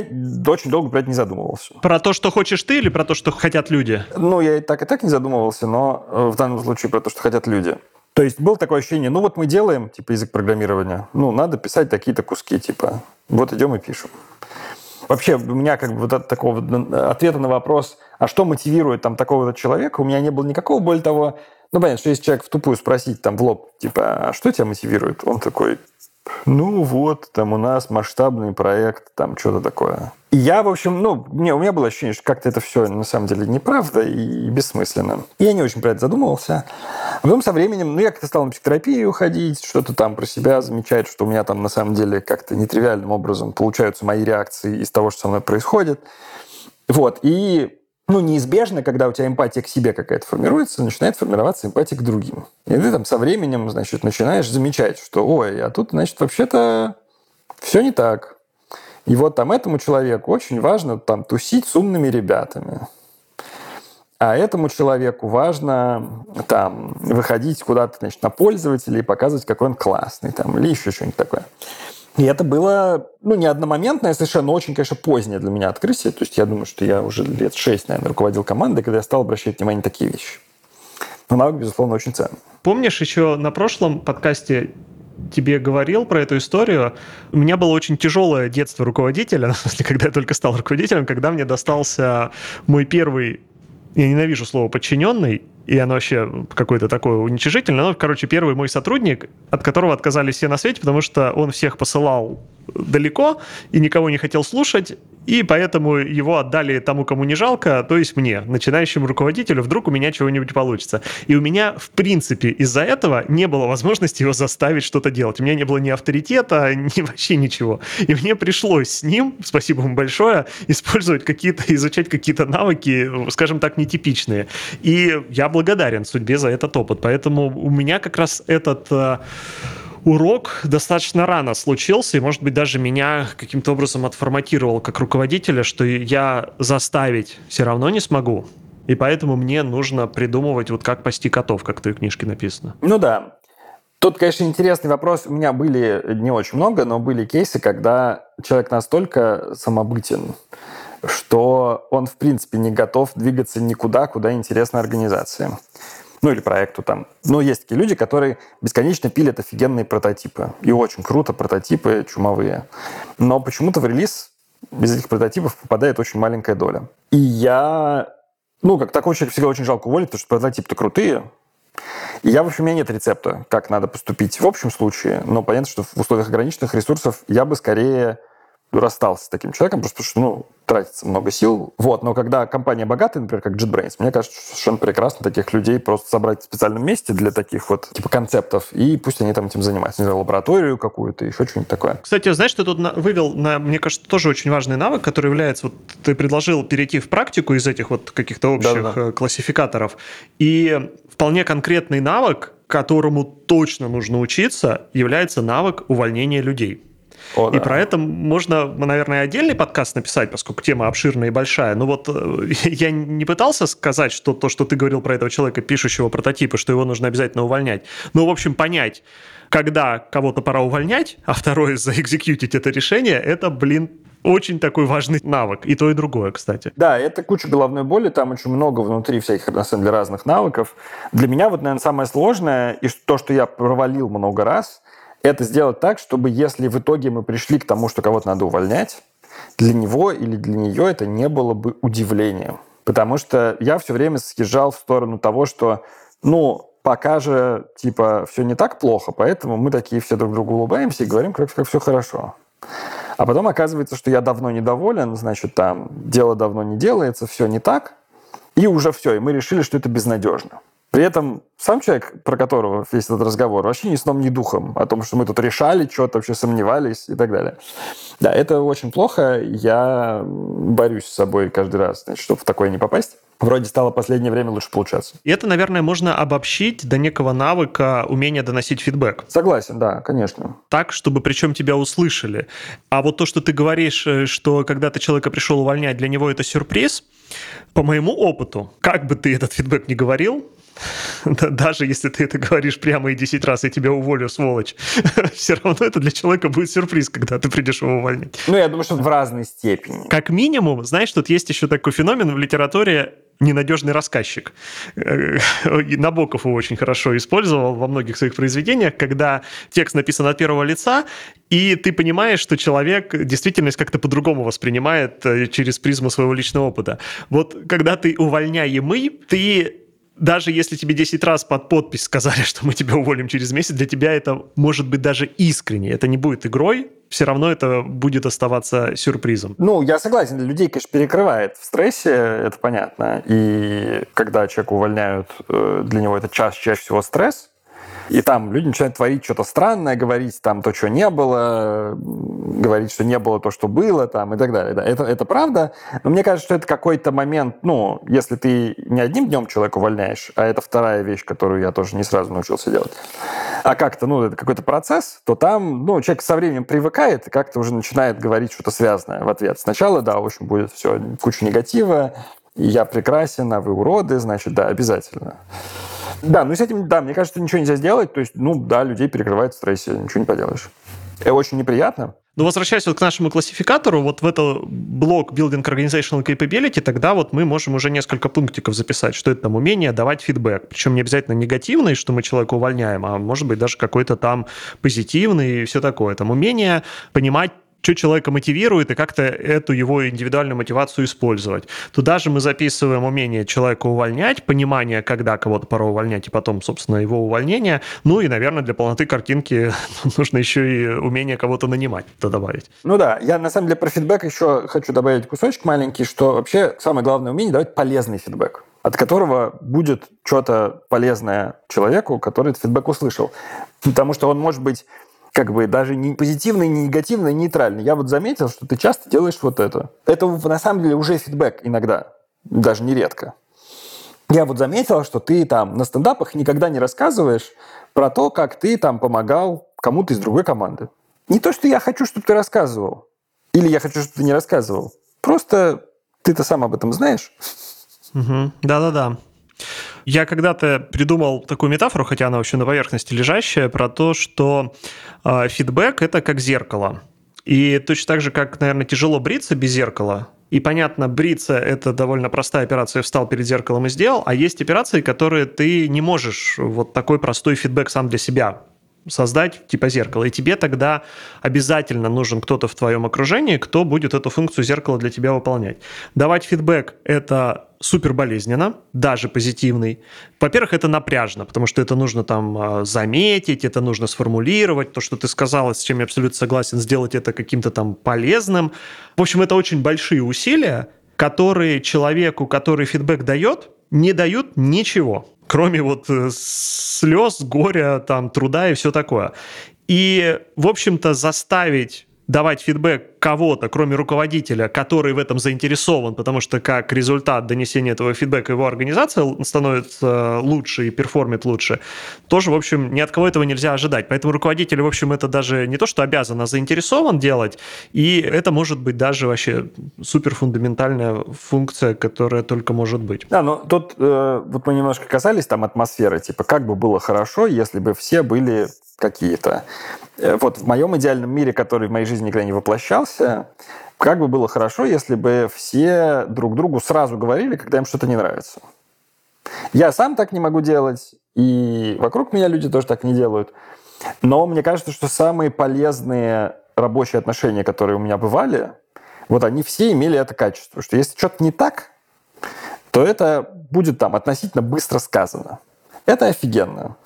очень долго про это не задумывался. Про то, что хочешь ты или про то, что хотят люди? Ну, я и так, и так не задумывался, но э, в данном случае про то, что хотят люди. То есть было такое ощущение, ну вот мы делаем, типа, язык программирования, ну, надо писать такие-то куски, типа, вот идем и пишем. Вообще, у меня как бы вот от такого ответа на вопрос, а что мотивирует там такого-то человека, у меня не было никакого, более того, ну, понятно, что если человек в тупую спросить там в лоб, типа, а что тебя мотивирует? Он такой, ну вот, там у нас масштабный проект, там что-то такое. Я, в общем, ну, мне, у меня было ощущение, что как-то это все на самом деле неправда и, бессмысленно. И я не очень про это задумывался. А потом со временем, ну, я как-то стал на психотерапию уходить, что-то там про себя замечать, что у меня там на самом деле как-то нетривиальным образом получаются мои реакции из того, что со мной происходит. Вот, и ну, неизбежно, когда у тебя эмпатия к себе какая-то формируется, начинает формироваться эмпатия к другим. И ты там со временем, значит, начинаешь замечать, что, ой, а тут, значит, вообще-то все не так. И вот там этому человеку очень важно там тусить с умными ребятами. а этому человеку важно там выходить куда-то значит, на пользователя и показывать, какой он классный там, или еще что-нибудь такое. И это было, ну, не одномоментное, совершенно очень, конечно, позднее для меня открытие. То есть я думаю, что я уже лет шесть, наверное, руководил командой, когда я стал обращать внимание на такие вещи. Но навык, безусловно, очень ценный. Помнишь, еще на прошлом подкасте тебе говорил про эту историю. У меня было очень тяжелое детство руководителя, в смысле, когда я только стал руководителем, когда мне достался мой первый я ненавижу слово подчиненный, и оно вообще какое-то такое уничижительное. Ну, короче, первый мой сотрудник, от которого отказались все на свете, потому что он всех посылал далеко и никого не хотел слушать, и поэтому его отдали тому, кому не жалко, то есть мне, начинающему руководителю, вдруг у меня чего-нибудь получится. И у меня, в принципе, из-за этого не было возможности его заставить что-то делать. У меня не было ни авторитета, ни вообще ничего. И мне пришлось с ним, спасибо ему большое, использовать какие-то, изучать какие-то навыки, скажем так, нетипичные. И я благодарен судьбе за этот опыт. Поэтому у меня как раз этот э, урок достаточно рано случился, и, может быть, даже меня каким-то образом отформатировал как руководителя, что я заставить все равно не смогу. И поэтому мне нужно придумывать, вот как пасти котов, как в той книжке написано. Ну да. Тут, конечно, интересный вопрос. У меня были не очень много, но были кейсы, когда человек настолько самобытен, что он, в принципе, не готов двигаться никуда, куда интересна организация ну или проекту там. Но есть такие люди, которые бесконечно пилят офигенные прототипы. И очень круто прототипы чумовые. Но почему-то в релиз без этих прототипов попадает очень маленькая доля. И я, ну, как такой человек всегда очень жалко уволить, потому что прототипы-то крутые, и я, в общем, у меня нет рецепта, как надо поступить в общем случае, но понятно, что в условиях ограниченных ресурсов я бы скорее расстался с таким человеком, просто потому что, ну, тратится много сил. Вот, но когда компания богатая, например, как JetBrains, мне кажется, совершенно прекрасно таких людей просто собрать в специальном месте для таких вот, типа, концептов, и пусть они там этим занимаются. Не знаю, лабораторию какую-то, еще что-нибудь такое. Кстати, знаешь, ты тут вывел, на, мне кажется, тоже очень важный навык, который является, вот ты предложил перейти в практику из этих вот каких-то общих Да-да-да. Э, классификаторов, и вполне конкретный навык, которому точно нужно учиться, является навык увольнения людей. О, и да. про это можно, наверное, отдельный подкаст написать, поскольку тема обширная и большая. Но вот э, я не пытался сказать, что то, что ты говорил про этого человека, пишущего прототипы, что его нужно обязательно увольнять. Но, в общем, понять, когда кого-то пора увольнять, а второе заэкзекьютить это решение, это, блин, очень такой важный навык. И то, и другое, кстати. Да, это куча головной боли, там очень много внутри всяких, на самом деле, разных навыков. Для меня вот, наверное, самое сложное, и то, что я провалил много раз, это сделать так, чтобы если в итоге мы пришли к тому, что кого-то надо увольнять, для него или для нее это не было бы удивлением. Потому что я все время съезжал в сторону того, что, ну, пока же, типа, все не так плохо, поэтому мы такие все друг другу улыбаемся и говорим, как, как все хорошо. А потом оказывается, что я давно недоволен, значит, там, дело давно не делается, все не так, и уже все, и мы решили, что это безнадежно. При этом сам человек, про которого весь этот разговор, вообще ни сном, ни духом о том, что мы тут решали что-то, вообще сомневались и так далее. Да, это очень плохо. Я борюсь с собой каждый раз, значит, чтобы в такое не попасть. Вроде стало последнее время лучше получаться. И это, наверное, можно обобщить до некого навыка умения доносить фидбэк. Согласен, да, конечно. Так, чтобы причем тебя услышали. А вот то, что ты говоришь, э, что когда ты человека пришел увольнять, для него это сюрприз, по моему опыту, как бы ты этот фидбэк не говорил, даже если ты это говоришь прямо и 10 раз, я тебя уволю, сволочь, все равно это для человека будет сюрприз, когда ты придешь его увольнять. Ну, я думаю, что в разной степени. Как минимум, знаешь, тут есть еще такой феномен в литературе ненадежный рассказчик. Э, Набоков его очень хорошо использовал во многих своих произведениях, когда текст написан от первого лица, и ты понимаешь, что человек действительность как-то по-другому воспринимает э, через призму своего личного опыта. Вот когда ты увольняемый, ты даже если тебе 10 раз под подпись сказали, что мы тебя уволим через месяц, для тебя это может быть даже искренне. Это не будет игрой, все равно это будет оставаться сюрпризом. Ну, я согласен, для людей, конечно, перекрывает в стрессе, это понятно. И когда человека увольняют, э, для него это чаще, чаще всего стресс, и там люди начинают творить что-то странное, говорить там то, что не было, говорить, что не было то, что было, там, и так далее. Да, это, это правда. Но мне кажется, что это какой-то момент, ну, если ты не одним днем человека увольняешь, а это вторая вещь, которую я тоже не сразу научился делать, а как-то, ну, это какой-то процесс, то там, ну, человек со временем привыкает и как-то уже начинает говорить что-то связанное в ответ. Сначала, да, в общем, будет все, куча негатива, я прекрасен, а вы уроды, значит, да, обязательно. Да, ну с этим, да, мне кажется, ничего нельзя сделать. То есть, ну да, людей перекрывает в стрессе, ничего не поделаешь. Это очень неприятно. Но возвращаясь вот к нашему классификатору, вот в это блок Building Organizational Capability, тогда вот мы можем уже несколько пунктиков записать, что это там умение давать фидбэк. Причем не обязательно негативный, что мы человека увольняем, а может быть даже какой-то там позитивный и все такое. Там умение понимать что человека мотивирует и как-то эту его индивидуальную мотивацию использовать. Туда же мы записываем умение человека увольнять, понимание, когда кого-то пора увольнять, и потом, собственно, его увольнение. Ну и, наверное, для полноты картинки нужно еще и умение кого-то нанимать добавить. Ну да, я на самом деле про фидбэк еще хочу добавить кусочек маленький, что вообще самое главное умение давать полезный фидбэк от которого будет что-то полезное человеку, который этот фидбэк услышал. Потому что он может быть как бы даже не позитивный, не негативный, нейтральный. Я вот заметил, что ты часто делаешь вот это. Это на самом деле уже фидбэк иногда, даже нередко. Я вот заметил, что ты там на стендапах никогда не рассказываешь про то, как ты там помогал кому-то из другой команды. Не то, что я хочу, чтобы ты рассказывал. Или я хочу, чтобы ты не рассказывал. Просто ты-то сам об этом знаешь. Угу. Я когда-то придумал такую метафору, хотя она вообще на поверхности лежащая, про то, что э, фидбэк это как зеркало. И точно так же, как, наверное, тяжело бриться без зеркала, и понятно, бриться – это довольно простая операция, встал перед зеркалом и сделал, а есть операции, которые ты не можешь вот такой простой фидбэк сам для себя создать типа зеркала. И тебе тогда обязательно нужен кто-то в твоем окружении, кто будет эту функцию зеркала для тебя выполнять. Давать фидбэк – это супер болезненно, даже позитивный. Во-первых, это напряжно, потому что это нужно там а, заметить, это нужно сформулировать, то, что ты сказала, с чем я абсолютно согласен, сделать это каким-то там полезным. В общем, это очень большие усилия, которые человеку, который фидбэк дает, не дают ничего кроме вот э, слез, горя, там, труда и все такое. И, в общем-то, заставить давать фидбэк кого-то, кроме руководителя, который в этом заинтересован, потому что как результат донесения этого фидбэка его организация становится лучше и перформит лучше, тоже, в общем, ни от кого этого нельзя ожидать. Поэтому руководитель, в общем, это даже не то, что обязан, а заинтересован делать, и это может быть даже вообще супер фундаментальная функция, которая только может быть. Да, но тут э, вот мы немножко касались там атмосферы, типа как бы было хорошо, если бы все были какие-то. Э, вот в моем идеальном мире, который в моей жизни никогда не воплощался, как бы было хорошо, если бы все друг другу сразу говорили, когда им что-то не нравится. Я сам так не могу делать, и вокруг меня люди тоже так не делают. Но мне кажется, что самые полезные рабочие отношения, которые у меня бывали, вот они все имели это качество, что если что-то не так, то это будет там относительно быстро сказано. Это офигенно.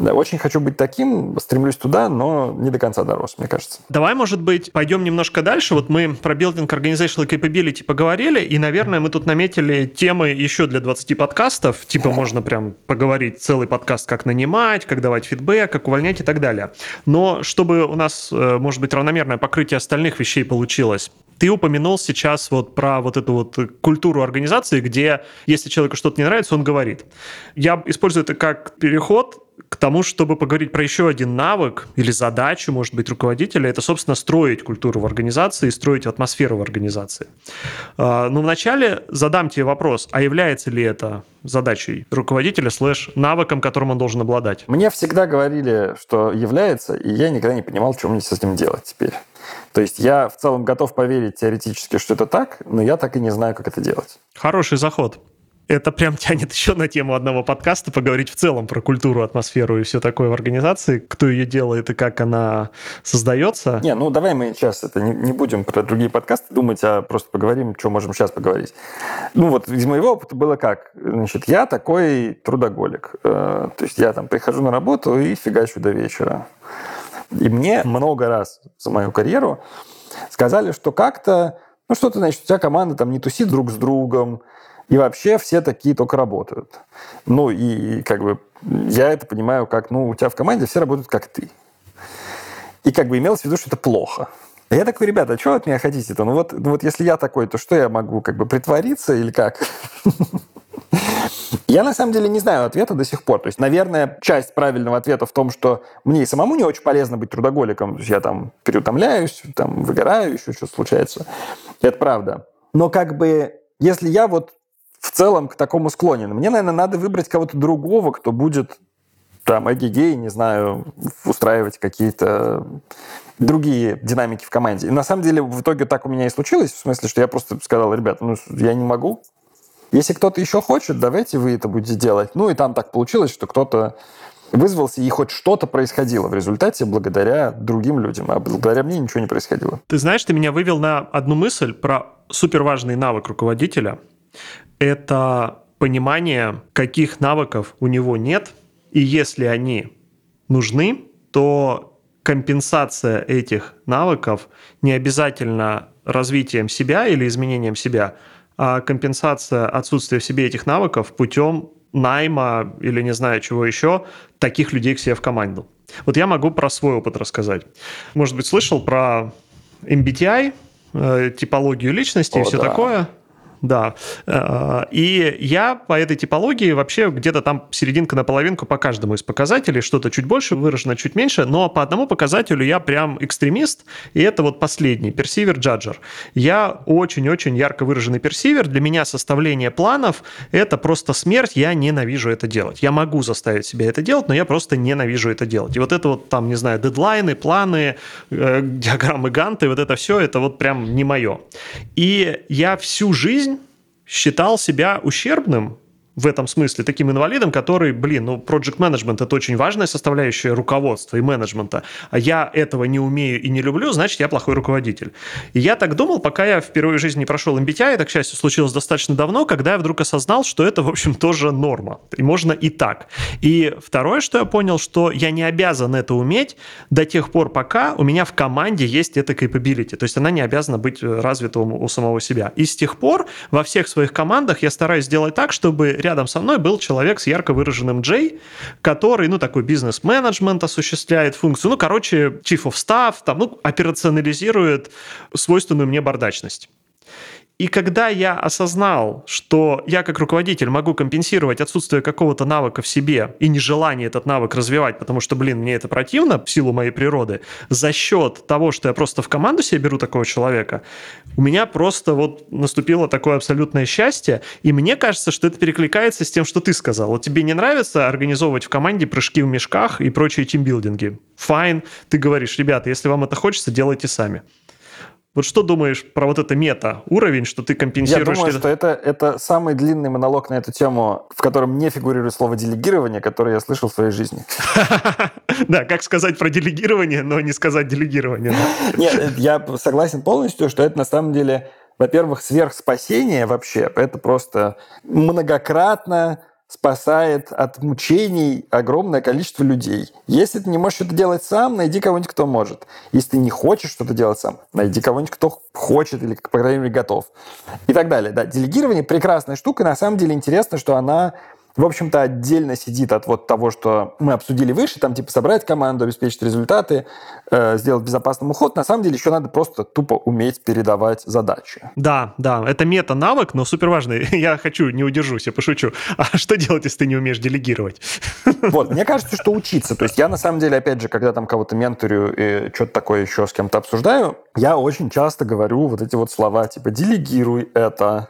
Да, очень хочу быть таким, стремлюсь туда, но не до конца дорос, мне кажется. Давай, может быть, пойдем немножко дальше. Вот мы про Building Organizational Capability поговорили, и, наверное, мы тут наметили темы еще для 20 подкастов. Типа можно прям поговорить целый подкаст, как нанимать, как давать фидбэк, как увольнять и так далее. Но чтобы у нас, э, может быть, равномерное покрытие остальных вещей получилось, ты упомянул сейчас вот про вот эту вот культуру организации, где если человеку что-то не нравится, он говорит. Я использую это как переход к тому, чтобы поговорить про еще один навык или задачу, может быть, руководителя, это, собственно, строить культуру в организации, строить атмосферу в организации. А, но вначале задам тебе вопрос, а является ли это задачей руководителя слэш навыком, которым он должен обладать? Мне всегда говорили, что является, и я никогда не понимал, что мне с этим делать теперь. То есть я в целом готов поверить теоретически, что это так, но я так и не знаю, как это делать. Хороший заход это прям тянет еще на тему одного подкаста, поговорить в целом про культуру, атмосферу и все такое в организации, кто ее делает и как она создается. Не, ну давай мы сейчас это не, не будем про другие подкасты думать, а просто поговорим, что можем сейчас поговорить. Ну вот из моего опыта было как? Значит, я такой трудоголик. Э, то есть я там прихожу на работу и фигачу до вечера. И мне много раз за мою карьеру сказали, что как-то, ну что ты, значит, у тебя команда там не тусит друг с другом, и вообще все такие только работают. Ну и как бы я это понимаю как, ну у тебя в команде все работают как ты. И как бы имелось в виду, что это плохо. А я такой, ребята, а что от меня хотите-то? Ну вот, ну вот если я такой, то что я могу, как бы притвориться или как? Я на самом деле не знаю ответа до сих пор. То есть, наверное, часть правильного ответа в том, что мне и самому не очень полезно быть трудоголиком. То есть я там переутомляюсь, там выгораю, еще что-то случается. Это правда. Но как бы, если я вот в целом к такому склонен. Мне, наверное, надо выбрать кого-то другого, кто будет там эгегей, не знаю, устраивать какие-то другие динамики в команде. И на самом деле в итоге так у меня и случилось, в смысле, что я просто сказал, ребят, ну я не могу. Если кто-то еще хочет, давайте вы это будете делать. Ну и там так получилось, что кто-то вызвался, и хоть что-то происходило в результате благодаря другим людям, а благодаря мне ничего не происходило. Ты знаешь, ты меня вывел на одну мысль про суперважный навык руководителя. Это понимание, каких навыков у него нет, и если они нужны, то компенсация этих навыков не обязательно развитием себя или изменением себя, а компенсация отсутствия в себе этих навыков путем найма или не знаю чего еще, таких людей к себе в команду. Вот я могу про свой опыт рассказать. Может быть, слышал про MBTI, э, типологию личности О, и все да. такое. Да. Э, и я по этой типологии вообще где-то там серединка на половинку по каждому из показателей, что-то чуть больше выражено, чуть меньше, но по одному показателю я прям экстремист, и это вот последний, персивер джаджер. Я очень-очень ярко выраженный персивер, для меня составление планов — это просто смерть, я ненавижу это делать. Я могу заставить себя это делать, но я просто ненавижу это делать. И вот это вот там, не знаю, дедлайны, планы, э, диаграммы Ганты, вот это все, это вот прям не мое. И я всю жизнь считал себя ущербным в этом смысле таким инвалидом, который, блин, ну, project management это очень важная составляющая руководства и менеджмента, а я этого не умею и не люблю, значит, я плохой руководитель. И я так думал, пока я впервые в жизни не прошел MBTI, это, к счастью, случилось достаточно давно, когда я вдруг осознал, что это, в общем, тоже норма, и можно и так. И второе, что я понял, что я не обязан это уметь до тех пор, пока у меня в команде есть эта capability, то есть она не обязана быть развита у самого себя. И с тех пор во всех своих командах я стараюсь сделать так, чтобы рядом со мной был человек с ярко выраженным J, который, ну, такой бизнес-менеджмент осуществляет функцию, ну, короче, chief of staff, там, ну, операционализирует свойственную мне бардачность. И когда я осознал, что я как руководитель могу компенсировать отсутствие какого-то навыка в себе и нежелание этот навык развивать, потому что, блин, мне это противно в силу моей природы, за счет того, что я просто в команду себе беру такого человека, у меня просто вот наступило такое абсолютное счастье, и мне кажется, что это перекликается с тем, что ты сказал. Вот тебе не нравится организовывать в команде прыжки в мешках и прочие тимбилдинги? Файн, ты говоришь, ребята, если вам это хочется, делайте сами. Вот что думаешь про вот это мета-уровень, что ты компенсируешь? Я думаю, что это, это самый длинный монолог на эту тему, в котором не фигурирует слово «делегирование», которое я слышал в своей жизни. Да, как сказать про делегирование, но не сказать делегирование. Нет, я согласен полностью, что это на самом деле, во-первых, сверхспасение вообще. Это просто многократно спасает от мучений огромное количество людей. Если ты не можешь это делать сам, найди кого-нибудь, кто может. Если ты не хочешь что-то делать сам, найди кого-нибудь, кто хочет или, по крайней мере, готов. И так далее. Да, делегирование прекрасная штука. На самом деле интересно, что она в общем-то, отдельно сидит от вот того, что мы обсудили выше, там типа собрать команду, обеспечить результаты, э, сделать безопасный уход. На самом деле еще надо просто тупо уметь передавать задачи. Да, да, это мета-навык, но супер важный. Я хочу, не удержусь, я пошучу. А что делать, если ты не умеешь делегировать? Вот, мне кажется, что учиться. То есть я на самом деле, опять же, когда там кого-то менторю и что-то такое еще с кем-то обсуждаю, я очень часто говорю вот эти вот слова, типа «делегируй это»,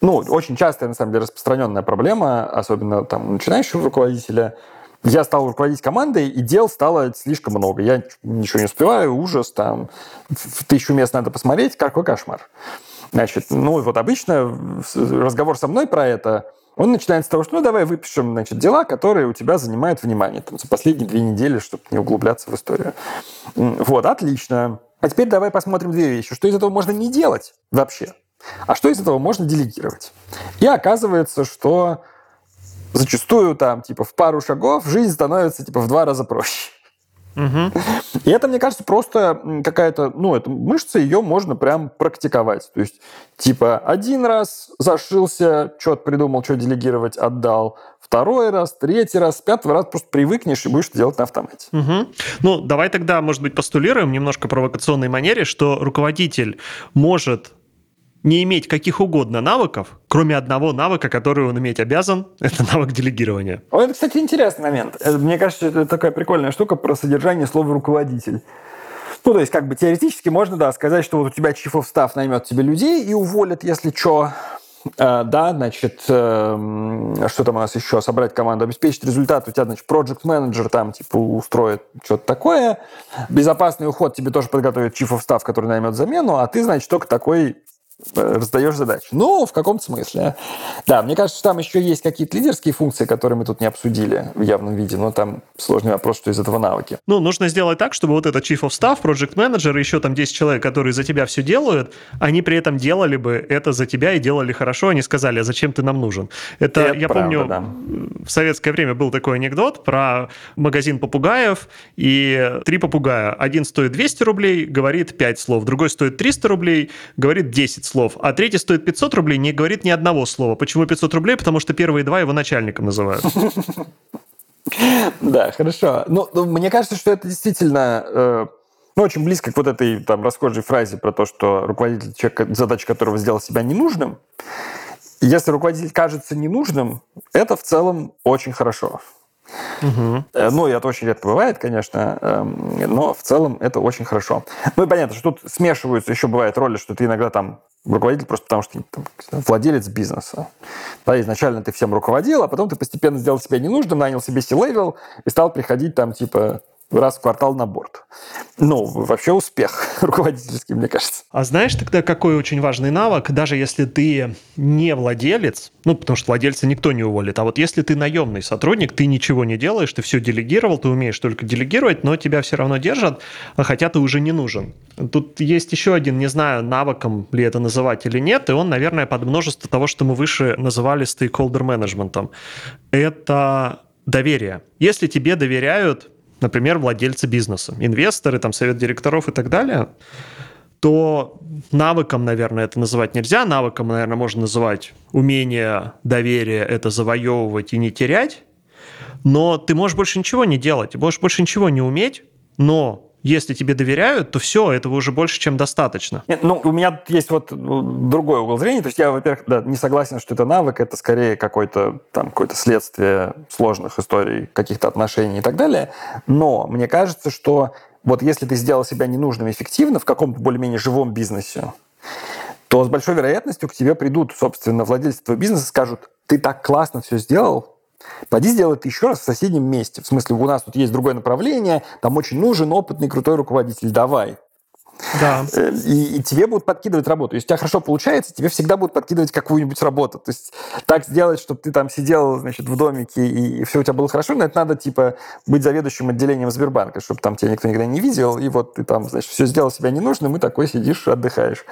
ну, очень частая, на самом деле, распространенная проблема, особенно там начинающего руководителя. Я стал руководить командой, и дел стало слишком много. Я ничего не успеваю, ужас, там, в тысячу мест надо посмотреть, какой кошмар. Значит, ну, вот обычно разговор со мной про это, он начинается с того, что ну давай выпишем значит, дела, которые у тебя занимают внимание там, за последние две недели, чтобы не углубляться в историю. Вот, отлично. А теперь давай посмотрим две вещи. Что из этого можно не делать вообще? А что из этого можно делегировать? И оказывается, что зачастую там, типа, в пару шагов жизнь становится, типа, в два раза проще. Угу. И это, мне кажется, просто какая-то, ну, это мышца, ее можно прям практиковать. То есть, типа, один раз зашился, что-то придумал, что делегировать, отдал. Второй раз, третий раз, пятый раз просто привыкнешь и будешь делать на автомате. Угу. Ну, давай тогда, может быть, постулируем немножко провокационной манере, что руководитель может не иметь каких угодно навыков, кроме одного навыка, который он иметь обязан, это навык делегирования. О, это, кстати, интересный момент. Э, мне кажется, это такая прикольная штука про содержание слова «руководитель». Ну, то есть, как бы теоретически можно, да, сказать, что вот у тебя chief of наймет тебе людей и уволит, если что. Э, да, значит, эм, что там у нас еще? Собрать команду, обеспечить результат. У тебя, значит, project менеджер там, типа, устроит что-то такое. Безопасный уход тебе тоже подготовит chief of который наймет замену, а ты, значит, только такой раздаешь задачи. Ну, в каком-то смысле. Да, мне кажется, что там еще есть какие-то лидерские функции, которые мы тут не обсудили в явном виде, но там сложный вопрос, что из этого навыки. Ну, нужно сделать так, чтобы вот этот Chief of Staff, Project Manager и еще там 10 человек, которые за тебя все делают, они при этом делали бы это за тебя и делали хорошо, они сказали, а зачем ты нам нужен? Это, это я правда, помню, да. в советское время был такой анекдот про магазин попугаев, и три попугая. Один стоит 200 рублей, говорит 5 слов, другой стоит 300 рублей, говорит 10 слов, а третий стоит 500 рублей, не говорит ни одного слова. Почему 500 рублей? Потому что первые два его начальником называют. Да, хорошо. Ну, ну, мне кажется, что это действительно э, ну, очень близко к вот этой там расхожей фразе про то, что руководитель, человек, задача которого сделал себя ненужным. Если руководитель кажется ненужным, это в целом очень хорошо. Угу. Ну, это очень редко бывает, конечно, эм, но в целом это очень хорошо. Ну и понятно, что тут смешиваются, еще бывает роли, что ты иногда там руководитель просто потому, что там, владелец бизнеса. Да, изначально ты всем руководил, а потом ты постепенно сделал себя ненужным, нанял себе C-level и стал приходить там типа раз в квартал на борт. Ну, вообще успех руководительский, мне кажется. А знаешь тогда, какой очень важный навык, даже если ты не владелец, ну, потому что владельца никто не уволит, а вот если ты наемный сотрудник, ты ничего не делаешь, ты все делегировал, ты умеешь только делегировать, но тебя все равно держат, а хотя ты уже не нужен. Тут есть еще один, не знаю, навыком ли это называть или нет, и он, наверное, под множество того, что мы выше называли стейкхолдер менеджментом. Это доверие. Если тебе доверяют например, владельцы бизнеса, инвесторы, там, совет директоров и так далее, то навыком, наверное, это называть нельзя. Навыком, наверное, можно называть умение, доверие, это завоевывать и не терять. Но ты можешь больше ничего не делать, ты можешь больше ничего не уметь, но если тебе доверяют, то все, этого уже больше, чем достаточно. Нет, ну, у меня есть вот ну, другой угол зрения. То есть я, во-первых, да, не согласен, что это навык, это скорее какое-то там какое-то следствие сложных историй, каких-то отношений и так далее. Но мне кажется, что вот если ты сделал себя ненужным эффективно в каком-то более-менее живом бизнесе, то с большой вероятностью к тебе придут, собственно, владельцы твоего бизнеса и скажут, ты так классно все сделал, Пойди сделай это еще раз в соседнем месте. В смысле, у нас тут есть другое направление, там очень нужен опытный, крутой руководитель. Давай. Да. Э, и, и тебе будут подкидывать работу. Если у тебя хорошо получается, тебе всегда будут подкидывать какую-нибудь работу. То есть так сделать, чтобы ты там сидел, значит, в домике, и, и все у тебя было хорошо, но это надо, типа, быть заведующим отделением Сбербанка, чтобы там тебя никто никогда не видел, и вот ты там, значит, все сделал себя ненужным, и такой сидишь, отдыхаешь.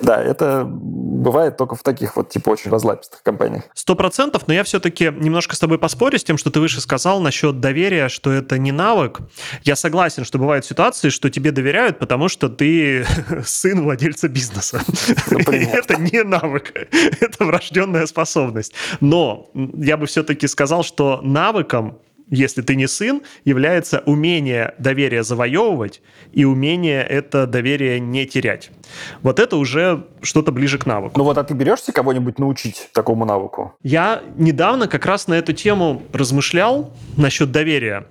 Да, это бывает только в таких вот, типа, очень разлапистых компаниях. Сто процентов, но я все-таки немножко с тобой поспорю с тем, что ты выше сказал насчет доверия, что это не навык. Я согласен, что бывают ситуации, что тебе доверяют, потому что ты сын владельца бизнеса. это не навык, это врожденная способность. Но я бы все-таки сказал, что навыком если ты не сын, является умение доверие завоевывать и умение это доверие не терять. Вот это уже что-то ближе к навыку. Ну вот, а ты берешься кого-нибудь научить такому навыку? Я недавно как раз на эту тему размышлял насчет доверия.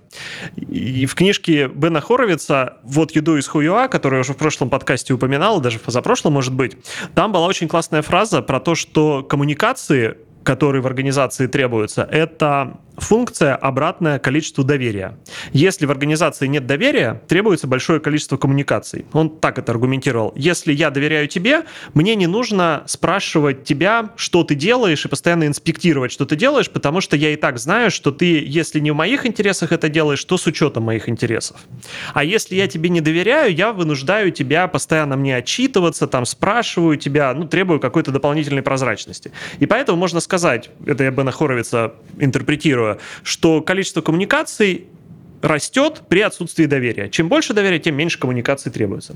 И в книжке Бена Хоровица «Вот еду из хуюа», которую я уже в прошлом подкасте упоминал, даже в позапрошлом, может быть, там была очень классная фраза про то, что коммуникации которые в организации требуются, это функция обратная количеству доверия. Если в организации нет доверия, требуется большое количество коммуникаций. Он так это аргументировал. Если я доверяю тебе, мне не нужно спрашивать тебя, что ты делаешь, и постоянно инспектировать, что ты делаешь, потому что я и так знаю, что ты, если не в моих интересах это делаешь, то с учетом моих интересов. А если я тебе не доверяю, я вынуждаю тебя постоянно мне отчитываться, там спрашиваю тебя, ну, требую какой-то дополнительной прозрачности. И поэтому можно сказать, это я Бена Хоровица интерпретирую, что количество коммуникаций растет при отсутствии доверия. Чем больше доверия, тем меньше коммуникаций требуется.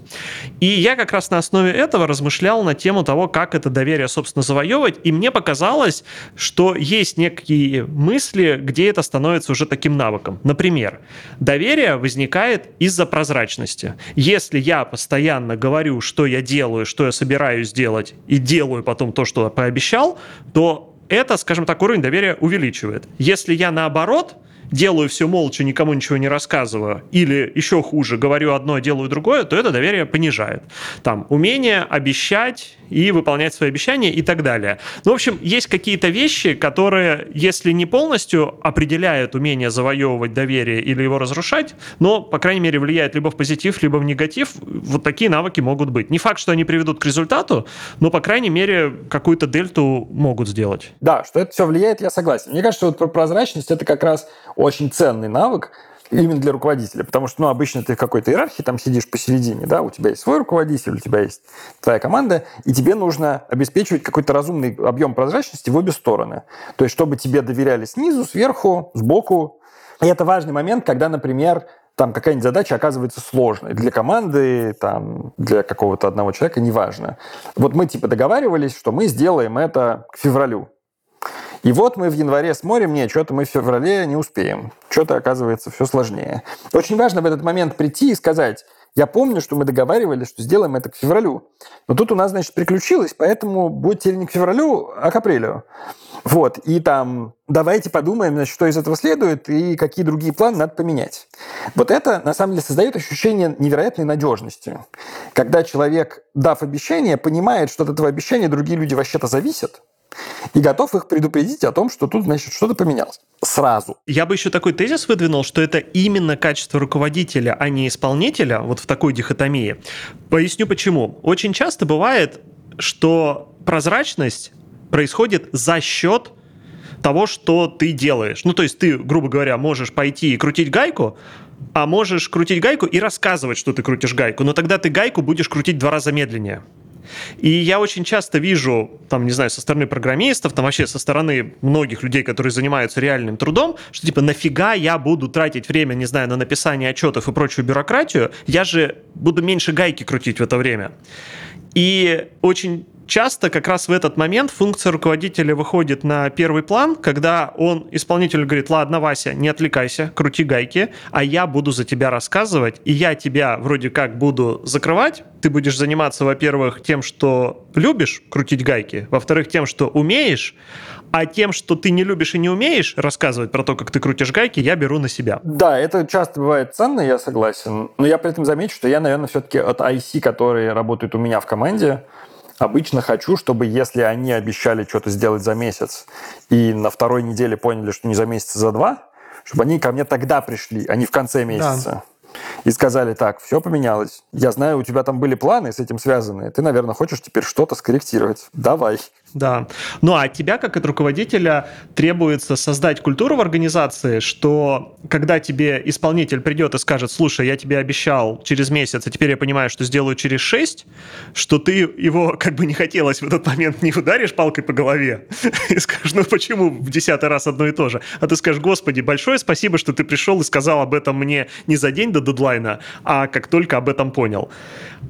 И я как раз на основе этого размышлял на тему того, как это доверие, собственно, завоевывать, и мне показалось, что есть некие мысли, где это становится уже таким навыком. Например, доверие возникает из-за прозрачности. Если я постоянно говорю, что я делаю, что я собираюсь делать, и делаю потом то, что пообещал, то это, скажем так, уровень доверия увеличивает. Если я наоборот делаю все молча, никому ничего не рассказываю, или еще хуже, говорю одно, делаю другое, то это доверие понижает. Там умение обещать и выполнять свои обещания и так далее. Ну, в общем, есть какие-то вещи, которые, если не полностью определяют умение завоевывать доверие или его разрушать, но, по крайней мере, влияют либо в позитив, либо в негатив, вот такие навыки могут быть. Не факт, что они приведут к результату, но, по крайней мере, какую-то дельту могут сделать. Да, что это все влияет, я согласен. Мне кажется, вот про прозрачность это как раз очень ценный навык, именно для руководителя. Потому что, ну, обычно ты в какой-то иерархии там сидишь посередине, да, у тебя есть свой руководитель, у тебя есть твоя команда, и тебе нужно обеспечивать какой-то разумный объем прозрачности в обе стороны. То есть, чтобы тебе доверяли снизу, сверху, сбоку. И это важный момент, когда, например, там какая-нибудь задача оказывается сложной для команды, там, для какого-то одного человека, неважно. Вот мы типа договаривались, что мы сделаем это к февралю. И вот мы в январе смотрим, нет, что-то мы в феврале не успеем. Что-то, оказывается, все сложнее. Очень важно в этот момент прийти и сказать, я помню, что мы договаривались, что сделаем это к февралю. Но тут у нас, значит, приключилось, поэтому будет теперь не к февралю, а к апрелю. Вот, и там давайте подумаем, значит, что из этого следует и какие другие планы надо поменять. Вот это, на самом деле, создает ощущение невероятной надежности. Когда человек, дав обещание, понимает, что от этого обещания другие люди вообще-то зависят, и готов их предупредить о том, что тут, значит, что-то поменялось. Сразу. Я бы еще такой тезис выдвинул, что это именно качество руководителя, а не исполнителя, вот в такой дихотомии. Поясню почему. Очень часто бывает, что прозрачность происходит за счет того, что ты делаешь. Ну, то есть ты, грубо говоря, можешь пойти и крутить гайку, а можешь крутить гайку и рассказывать, что ты крутишь гайку, но тогда ты гайку будешь крутить два раза медленнее. И я очень часто вижу, там, не знаю, со стороны программистов, там вообще со стороны многих людей, которые занимаются реальным трудом, что типа нафига я буду тратить время, не знаю, на написание отчетов и прочую бюрократию, я же буду меньше гайки крутить в это время. И очень часто как раз в этот момент функция руководителя выходит на первый план, когда он исполнителю говорит, ладно, Вася, не отвлекайся, крути гайки, а я буду за тебя рассказывать, и я тебя вроде как буду закрывать, ты будешь заниматься, во-первых, тем, что любишь крутить гайки, во-вторых, тем, что умеешь, а тем, что ты не любишь и не умеешь рассказывать про то, как ты крутишь гайки, я беру на себя. Да, это часто бывает ценно, я согласен. Но я при этом замечу, что я, наверное, все-таки от IC, которые работают у меня в команде, Обычно хочу, чтобы если они обещали что-то сделать за месяц, и на второй неделе поняли, что не за месяц, а за два, чтобы они ко мне тогда пришли, а не в конце месяца. Да и сказали, так, все поменялось. Я знаю, у тебя там были планы с этим связанные. Ты, наверное, хочешь теперь что-то скорректировать. Давай. Да. Ну а от тебя, как от руководителя, требуется создать культуру в организации, что когда тебе исполнитель придет и скажет, слушай, я тебе обещал через месяц, а теперь я понимаю, что сделаю через шесть, что ты его, как бы не хотелось в этот момент, не ударишь палкой по голове и скажешь, ну почему в десятый раз одно и то же? А ты скажешь, господи, большое спасибо, что ты пришел и сказал об этом мне не за день до дедлайна, а как только об этом понял.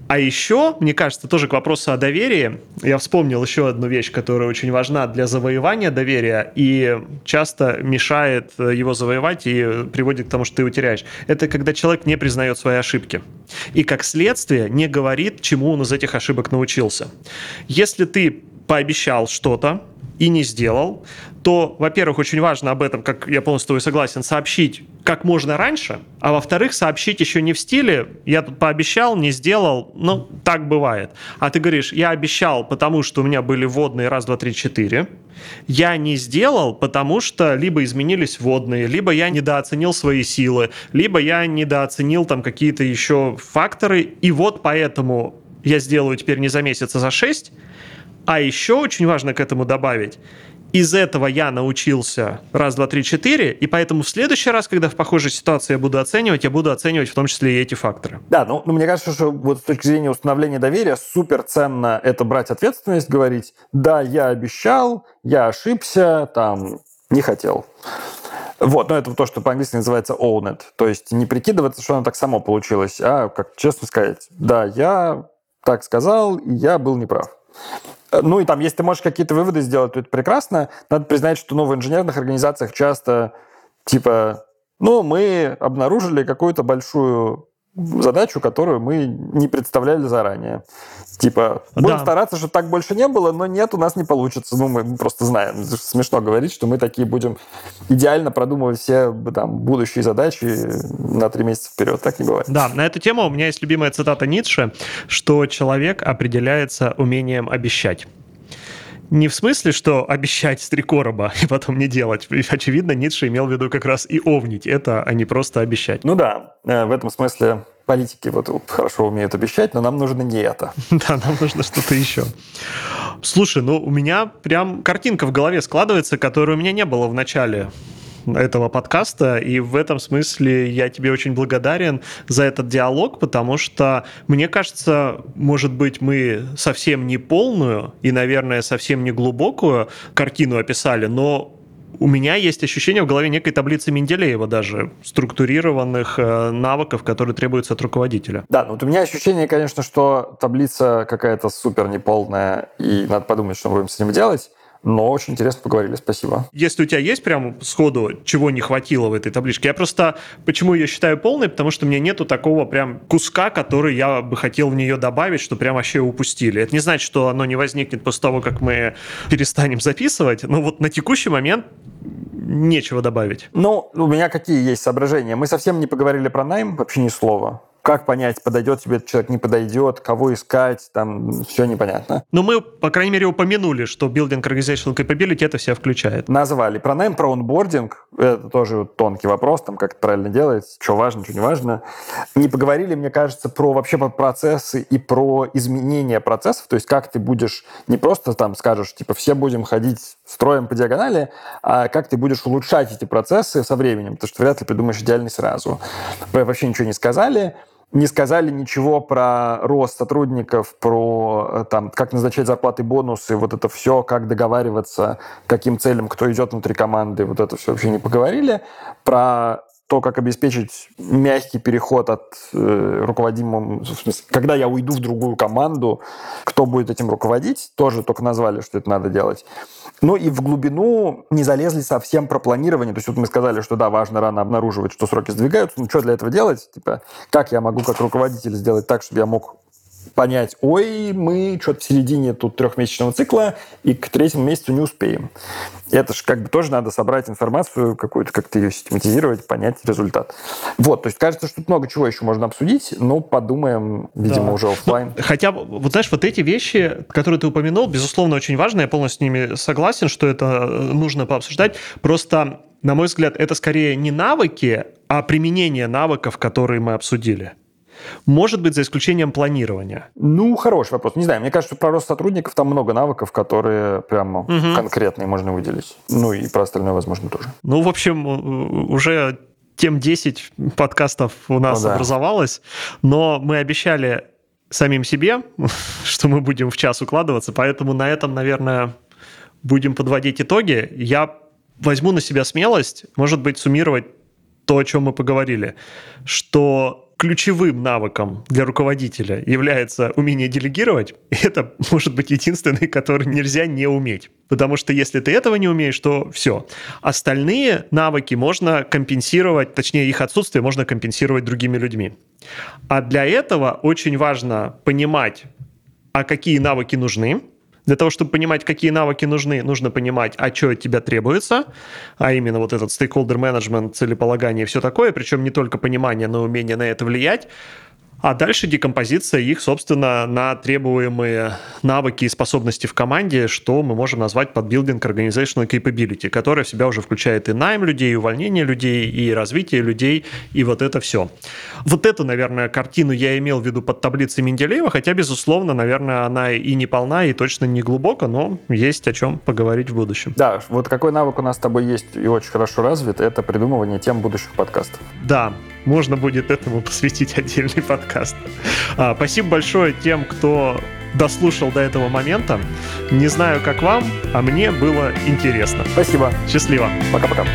А еще, мне кажется, тоже к вопросу о доверии, я вспомнил еще одну вещь, которая очень важна для завоевания доверия и часто мешает его завоевать и приводит к тому, что ты его теряешь. Это когда человек не признает свои ошибки. И как следствие не говорит, чему он из этих ошибок научился. Если ты пообещал что-то, и не сделал, то, во-первых, очень важно об этом, как я полностью с тобой согласен, сообщить как можно раньше, а во-вторых, сообщить еще не в стиле «я тут пообещал, не сделал», ну, так бывает. А ты говоришь «я обещал, потому что у меня были водные раз, два, три, четыре», я не сделал, потому что либо изменились водные, либо я недооценил свои силы, либо я недооценил там какие-то еще факторы, и вот поэтому я сделаю теперь не за месяц, а за шесть, а еще очень важно к этому добавить, из этого я научился раз, два, три, четыре, и поэтому в следующий раз, когда в похожей ситуации я буду оценивать, я буду оценивать в том числе и эти факторы. Да, ну, ну мне кажется, что вот с точки зрения установления доверия супер ценно это брать ответственность, говорить, да, я обещал, я ошибся, там, не хотел. Вот, но это то, что по-английски называется own it. То есть не прикидываться, что оно так само получилось, а как честно сказать, да, я так сказал, и я был неправ. Ну и там, если ты можешь какие-то выводы сделать, то это прекрасно. Надо признать, что ну, в инженерных организациях часто типа, ну, мы обнаружили какую-то большую задачу, которую мы не представляли заранее. Типа, будем Да. стараться, чтобы так больше не было, но нет, у нас не получится. Ну, мы просто знаем. Смешно говорить, что мы такие будем идеально продумывать все там, будущие задачи на три месяца вперед. Так не бывает. Да, на эту тему у меня есть любимая цитата Ницше, что человек определяется умением обещать. Не в смысле, что обещать три короба и потом не делать. Очевидно, Ницше имел в виду как раз и овнить это, а не просто обещать. Ну да, э, в этом смысле политики вот хорошо умеют обещать, но нам нужно не это. Да, нам нужно что-то еще. Слушай, ну у меня прям картинка в голове складывается, которой у меня не было в начале этого подкаста, и в этом смысле я тебе очень благодарен за этот диалог, потому что, мне кажется, может быть, мы совсем не полную и, наверное, совсем не глубокую картину описали, но у меня есть ощущение в голове некой таблицы Менделеева даже, структурированных э, навыков, которые требуются от руководителя. Да, ну вот у меня ощущение, конечно, что таблица какая-то супер неполная, и надо подумать, что мы будем с ним делать. Но очень интересно поговорили, спасибо. Если у тебя есть прям сходу, чего не хватило в этой табличке, я просто, почему ее считаю полной, потому что у меня нету такого прям куска, который я бы хотел в нее добавить, что прям вообще упустили. Это не значит, что оно не возникнет после того, как мы перестанем записывать, но вот на текущий момент нечего добавить. Ну, у меня какие есть соображения? Мы совсем не поговорили про найм, вообще ни слова. Как понять, подойдет тебе этот человек, не подойдет, кого искать, там все непонятно. Но мы, по крайней мере, упомянули, что Building Organizational Capability это все включает. Назвали. Про найм, про онбординг, это тоже тонкий вопрос, там как это правильно делать, что важно, что не важно. Не поговорили, мне кажется, про вообще про процессы и про изменение процессов, то есть как ты будешь не просто там скажешь, типа, все будем ходить строем по диагонали, а как ты будешь улучшать эти процессы со временем, потому что вряд ли придумаешь идеальный сразу. Вообще ничего не сказали. Не сказали ничего про рост сотрудников, про э, там, как назначать зарплаты, бонусы, вот это все, как договариваться, каким целям кто идет внутри команды, вот это все вообще не поговорили. Про то, как обеспечить мягкий переход от э, руководимого, в смысле, когда я уйду в другую команду, кто будет этим руководить, тоже только назвали, что это надо делать. Ну и в глубину не залезли совсем про планирование. То есть вот мы сказали, что да, важно рано обнаруживать, что сроки сдвигаются. Ну что для этого делать? Типа, как я могу как руководитель сделать так, чтобы я мог понять, ой, мы что-то в середине тут трехмесячного цикла, и к третьему месяцу не успеем. Это же как бы тоже надо собрать информацию какую-то, как-то ее систематизировать, понять результат. Вот, то есть кажется, что тут много чего еще можно обсудить, но подумаем, видимо, Да. уже офлайн. Хотя, вот знаешь, вот эти вещи, которые ты упомянул, безусловно, очень важны, я полностью с ними согласен, что это э, нужно пообсуждать. Просто, на мой взгляд, это скорее не навыки, а применение навыков, которые мы обсудили. Может быть, за исключением планирования. Ну, хороший вопрос. Не знаю, мне кажется, что про рост сотрудников там много навыков, которые прямо Мгм. конкретные можно выделить. Ну и про остальное, возможно, тоже. Ну, в общем, уже тем 10 подкастов у нас Ну да. образовалось, но мы обещали самим себе, что мы будем в час укладываться, поэтому на этом, наверное, будем подводить итоги. Я возьму на себя смелость, может быть, суммировать то, о чем мы поговорили, что ключевым навыком для руководителя является умение делегировать, это может быть единственный, который нельзя не уметь. Потому что если ты этого не умеешь, то все. Остальные навыки можно компенсировать, точнее их отсутствие можно компенсировать другими людьми. А для этого очень важно понимать, а какие навыки нужны, для того, чтобы понимать, какие навыки нужны, нужно понимать, а что от тебя требуется, а именно вот этот стейкхолдер менеджмент, целеполагание все такое, причем не только понимание, но и умение на это влиять, а дальше декомпозиция их, собственно, на требуемые навыки и способности в команде, что мы можем назвать под building organizational capability, которая в себя уже включает и найм людей, и увольнение людей, и развитие людей, и вот это все. Вот эту, наверное, картину я имел в виду под таблицей Менделеева, хотя, безусловно, наверное, она и не полна, и точно не глубоко, но есть о чем поговорить в будущем. Да, вот какой навык у нас с тобой есть и очень хорошо развит, это придумывание тем будущих подкастов. Да, можно будет этому посвятить отдельный подкаст. А, спасибо большое тем, кто дослушал до этого момента. Не знаю, как вам, а мне было интересно. Спасибо. Счастливо. Пока-пока.